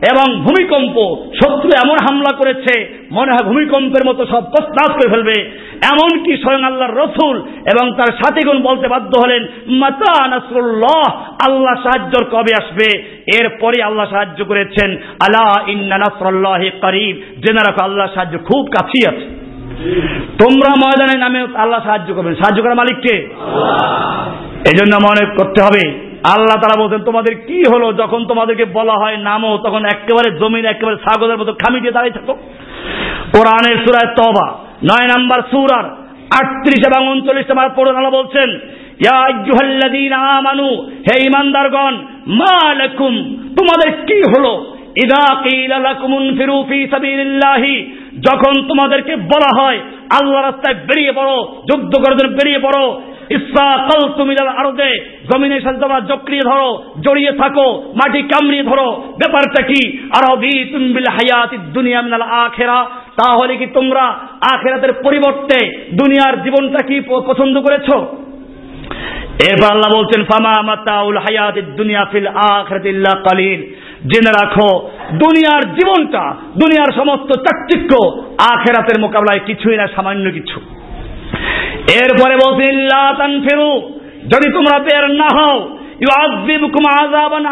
এবং ভূমিকম্প শত্রু এমন হামলা করেছে মনে হয় ভূমিকম্পের মতো সব প্রস্তাব করে ফেলবে। এমনকি স্বয়ং আল্লাহর রসুল এবং তার সাথীগুণ বলতে বাধ্য হলেন মাতা নাসরুল্লাহ আল্লাহ সাহায্যর কবে আসবে? এরপরে আল্লাহ সাহায্য করেছেন আলা ইন্না নাসরুল্লাহ করিব জেনে রাখো আল্লাহ সাহায্য খুব কাছেই আছে। তোমরা ময়দানে নামে আল্লাহ সাহায্য করবেন। সাহায্য করার মালিককে? এই জন্য মনে করতে হবে আল্লাহ তারা বলছেন, তোমাদের কি হলো? যখন তোমাদেরকে বলা হয় নামো, তখন একেবারে জমিন, একেবারে ছাগলের মতো খামি দিয়ে দাঁড়িয়ে থাকো। কোরআনের সুরায় তবা নয় নাম্বার সুরার আটত্রিশ এবং উনচল্লিশ নাম্বার পড়ুন আল্লাহ বলছেন আমানু, হে ইমানদারগণ মা লাকুম, তোমাদের কি হলো? ইদা কিলা লাকুমুন ফিরু ফি সাবিলিল্লাহি, যখন তোমাদেরকে বলা হয় আল্লাহ রাস্তায় বেরিয়ে পড়ো, যুদ্ধ করার জন্য বেরিয়ে পড়ো ইসরাকাল তুমি আরদে। জমিনের সাথে তোমরা জকড়িয়ে ধরো, জড়িয়ে থাকো, মাটি কামড়িয়ে ধরো। ব্যাপারটা কি? আরবি হায়াতি দুনিয়া মিনাল আখেরা। তাহলে কি তোমরা আখেরাতের পরিবর্তে দুনিয়ার জীবনটা কি পছন্দ করেছ? এরপর আল্লাহ বলছেন, ফামা মাতাউল হায়াত দুনিয়া ফিল আখরাতিল্লাহ কালিল। জেনে রাখো, দুনিয়ার জীবনটা, দুনিয়ার সমস্ত চাকচিক্য আখেরাতের মোকাবেলায় কিছুই না, সামান্য কিছু। এরপরে বলছেন ফেরু যদি তোমরা বের না হও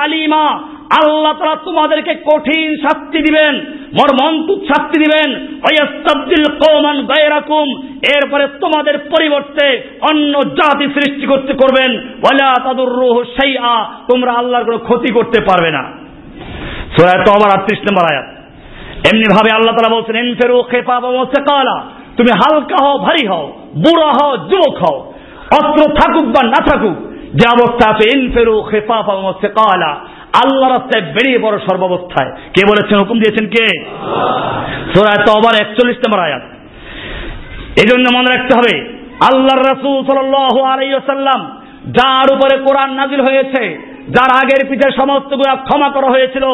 আলিমা, আল্লাহ তারা তোমাদেরকে কঠিন শাস্তি দিবেন মর মর্মন্তুক শাস্তি দিবেন কওমান গায়রাকুম, এরপরে তোমাদের পরিবর্তে অন্য জাতি সৃষ্টি করতে করবেন, ওয়ালা তাদুররুহু শাইআ, তোমরা আল্লাহর কোনো ক্ষতি করতে পারবে না। সূরা তওবার 38 নম্বর আয়াত। এমনি ভাবে আল্লাহ তাআলা বলছেন, ইনফিরু খিফাফা ওয়া সিকালা। তুমি হালকা হও, ভারী হও, বুড়া হও, যুবক হও। অস্ত্র থাকুক বা না থাকুক, যে অবস্থা আছে ইনফেরু খেফাফা সিকালা আল্লাহ রাস্তায় বেরিয়ে বড় সর্বাবস্থায়। কে বলেছেন, হুকুম দিয়েছেন কে? সোরায় তো আবার একচল্লিশ নম্বর আয়াত। এই জন্য মনে রাখতে হবে আল্লাহ রসুল সাল্লাহ আলাইসাল্লাম যার উপরে কোরআন নাজিল হয়েছে, যার আগের পিঠে সমস্ত গুণা ক্ষমা করা হয়েছিল,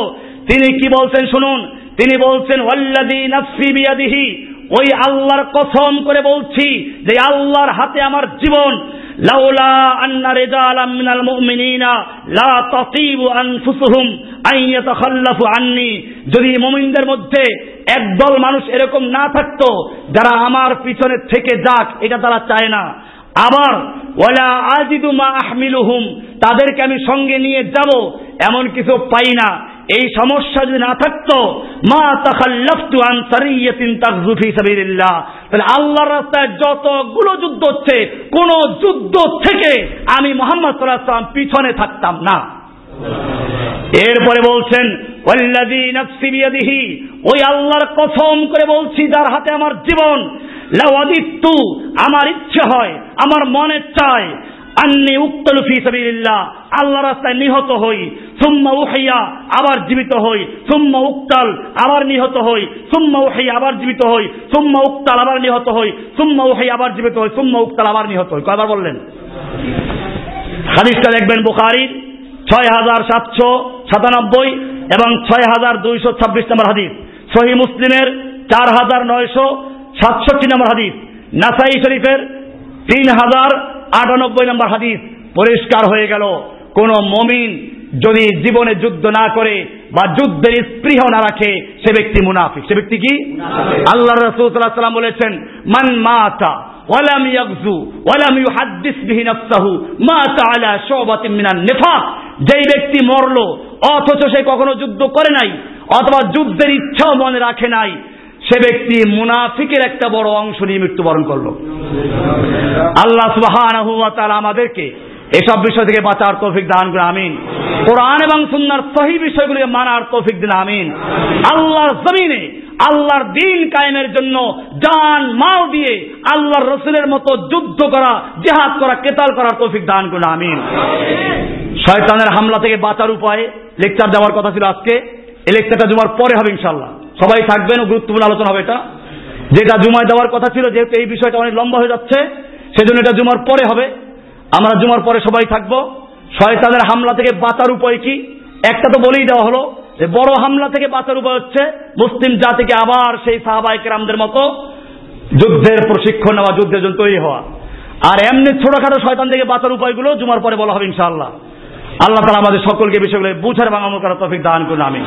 তিনি কি বলছেন শুনুন, তিনি বলছেন ওয়াল্লাদি নাফসি বিয়াদিহি ওই আল্লাহর কসম করে বলছি যে আল্লাহর হাতে আমার জীবন। লাউলা আন্না রিজালাম মিনাল মুমিনিনা লা তাতিবু আনফুসুহুম আন ইয়াতাখাল্লাফু আন্নি। যদি মুমিনদের মধ্যে একদল মানুষ এরকম না থাকতো, যারা আমার পিছনে থেকে যাক, এটা তারা চায় না। আবার ওয়ালা আজিদু মা আহমিলুহুম, তাদেরকে আমি সঙ্গে নিয়ে যাব, এমন কিছু পাই না। এই সমস্যা যদি না থাকতো, মা তাখাল্লাফতু আন সারিয়াতিন তাগযু ফি সাবিলিল্লাহ। তাহলে আল্লাহর রাস্তায় যতগুলো যুদ্ধ হচ্ছে, কোন যুদ্ধ থেকে আমি মোহাম্মদ সাল্লাল্লাহু পিছনে থাকতাম না। এরপরে বলছেন, ওয়াল্লাযী নাফসি বিয়াদিহি। ওই আল্লাহর কসম করে বলছি, যার হাতে আমার জীবন। লাওয়াদিত্তু আমার ইচ্ছে হয়, আমার মনে চায়। আন্নি উক্তল ফি সাবিলিল্লাহ। আল্লাহ রাস্তায় নিহত হই, সুম্মা উহাইয়া আবার জীবিত হই, সুম্মা উক্তাল আবার নিহত হই, সুম্মা উহাইয়া আবার জীবিত হই, সুম্মা উক্তাল আবার নিহত হই, সুম্মা উহাইয়া আবার জীবিত হই, সুম্মা উক্তাল আবার নিহত হই। কয়বার বললেন? হাদিসটা দেখবেন বুখারীর ছয় হাজার সাতশো সাতানব্বই এবং ছয় হাজার দুইশো ছাব্বিশ নম্বর হাদিস। সহি মুসলিমের চার হাজার নয়শো সাতষট্টি নম্বর হাদিস। নাসাই শরীফের তিন হাজার আটানব্বই নম্বর হাদিস পরিষ্কার হয়ে গেল। কোন মমিন যদি জীবনে যুদ্ধ না করে বা যুদ্ধের স্পৃহ না রাখে সে ব্যক্তি মুনাফিক। সে ব্যক্তি কি? আল্লাহ রসুলাম বলেছেন মান মাতা ওয়ালাম ইয়াগজু ওয়ালাম ইউহাদ্দিস বিহি নাফসাহু মাতা আলা শুবাতিন মিনান নিফাক। যেই ব্যক্তি মরলো অথচ সে কখনো যুদ্ধ করে নাই অথবা যুদ্ধের ইচ্ছাও মনে রাখে নাই সে ব্যক্তি মুনাফিকের একটা বড় অংশ নিয়ে মৃত্যুবরণ করল। আল্লাহ সুবাহ আমাদেরকে এসব বিষয় থেকে বাঁচার তৌফিক দান করে আমিন। কোরআন এবং সুন্নার সহি বিষয়গুলিকে মানার তৌফিক দিন, আমিন। আল্লাহর জমিনে আল্লাহর দিন কায়েমের জন্য জান, মাল দিয়ে আল্লাহর রসুলের মতো যুদ্ধ করা, জেহাদ করা, কেতাল করার তৌফিক দান করে আমিন। শয়তানের হামলা থেকে বাঁচার উপায় লেকচার দেওয়ার কথা ছিল আজকে। এই লেকচারটা জুমার পরে হবে ইনশাল্লাহ সবাই থাকবেন ও গুরুত্বপূর্ণ আলোচনা হবে এটা। যেটা জুমায় দেওয়ার কথা ছিল, যেহেতু এই বিষয়টা অনেক লম্বা হয়ে যাচ্ছে, সেজন্য এটা জুমার পরে হবে। আমরা জুমার পরে সবাই থাকব। শয়তানের হামলা থেকে বাঁচার উপায় কি? একটা তো বলেই দেওয়া হলো যে, বড় হামলা থেকে বাঁচার উপায় হচ্ছে মুসলিম জাতিকে আবার সেই সাহাবাহিক রামদের মতো যুদ্ধের প্রশিক্ষণ নেওয়া, যুদ্ধের জন্য তৈরি হওয়া। আর এমনি ছোটখাটো শয়তান থেকে বাঁচার উপায়গুলো জুমার পরে বলা হবে ইনশাআল্লাহ। আল্লাহ তালা আমাদের সকলকে বিষয়গুলো বুঝার আমল করার তফিক দান করুন আমি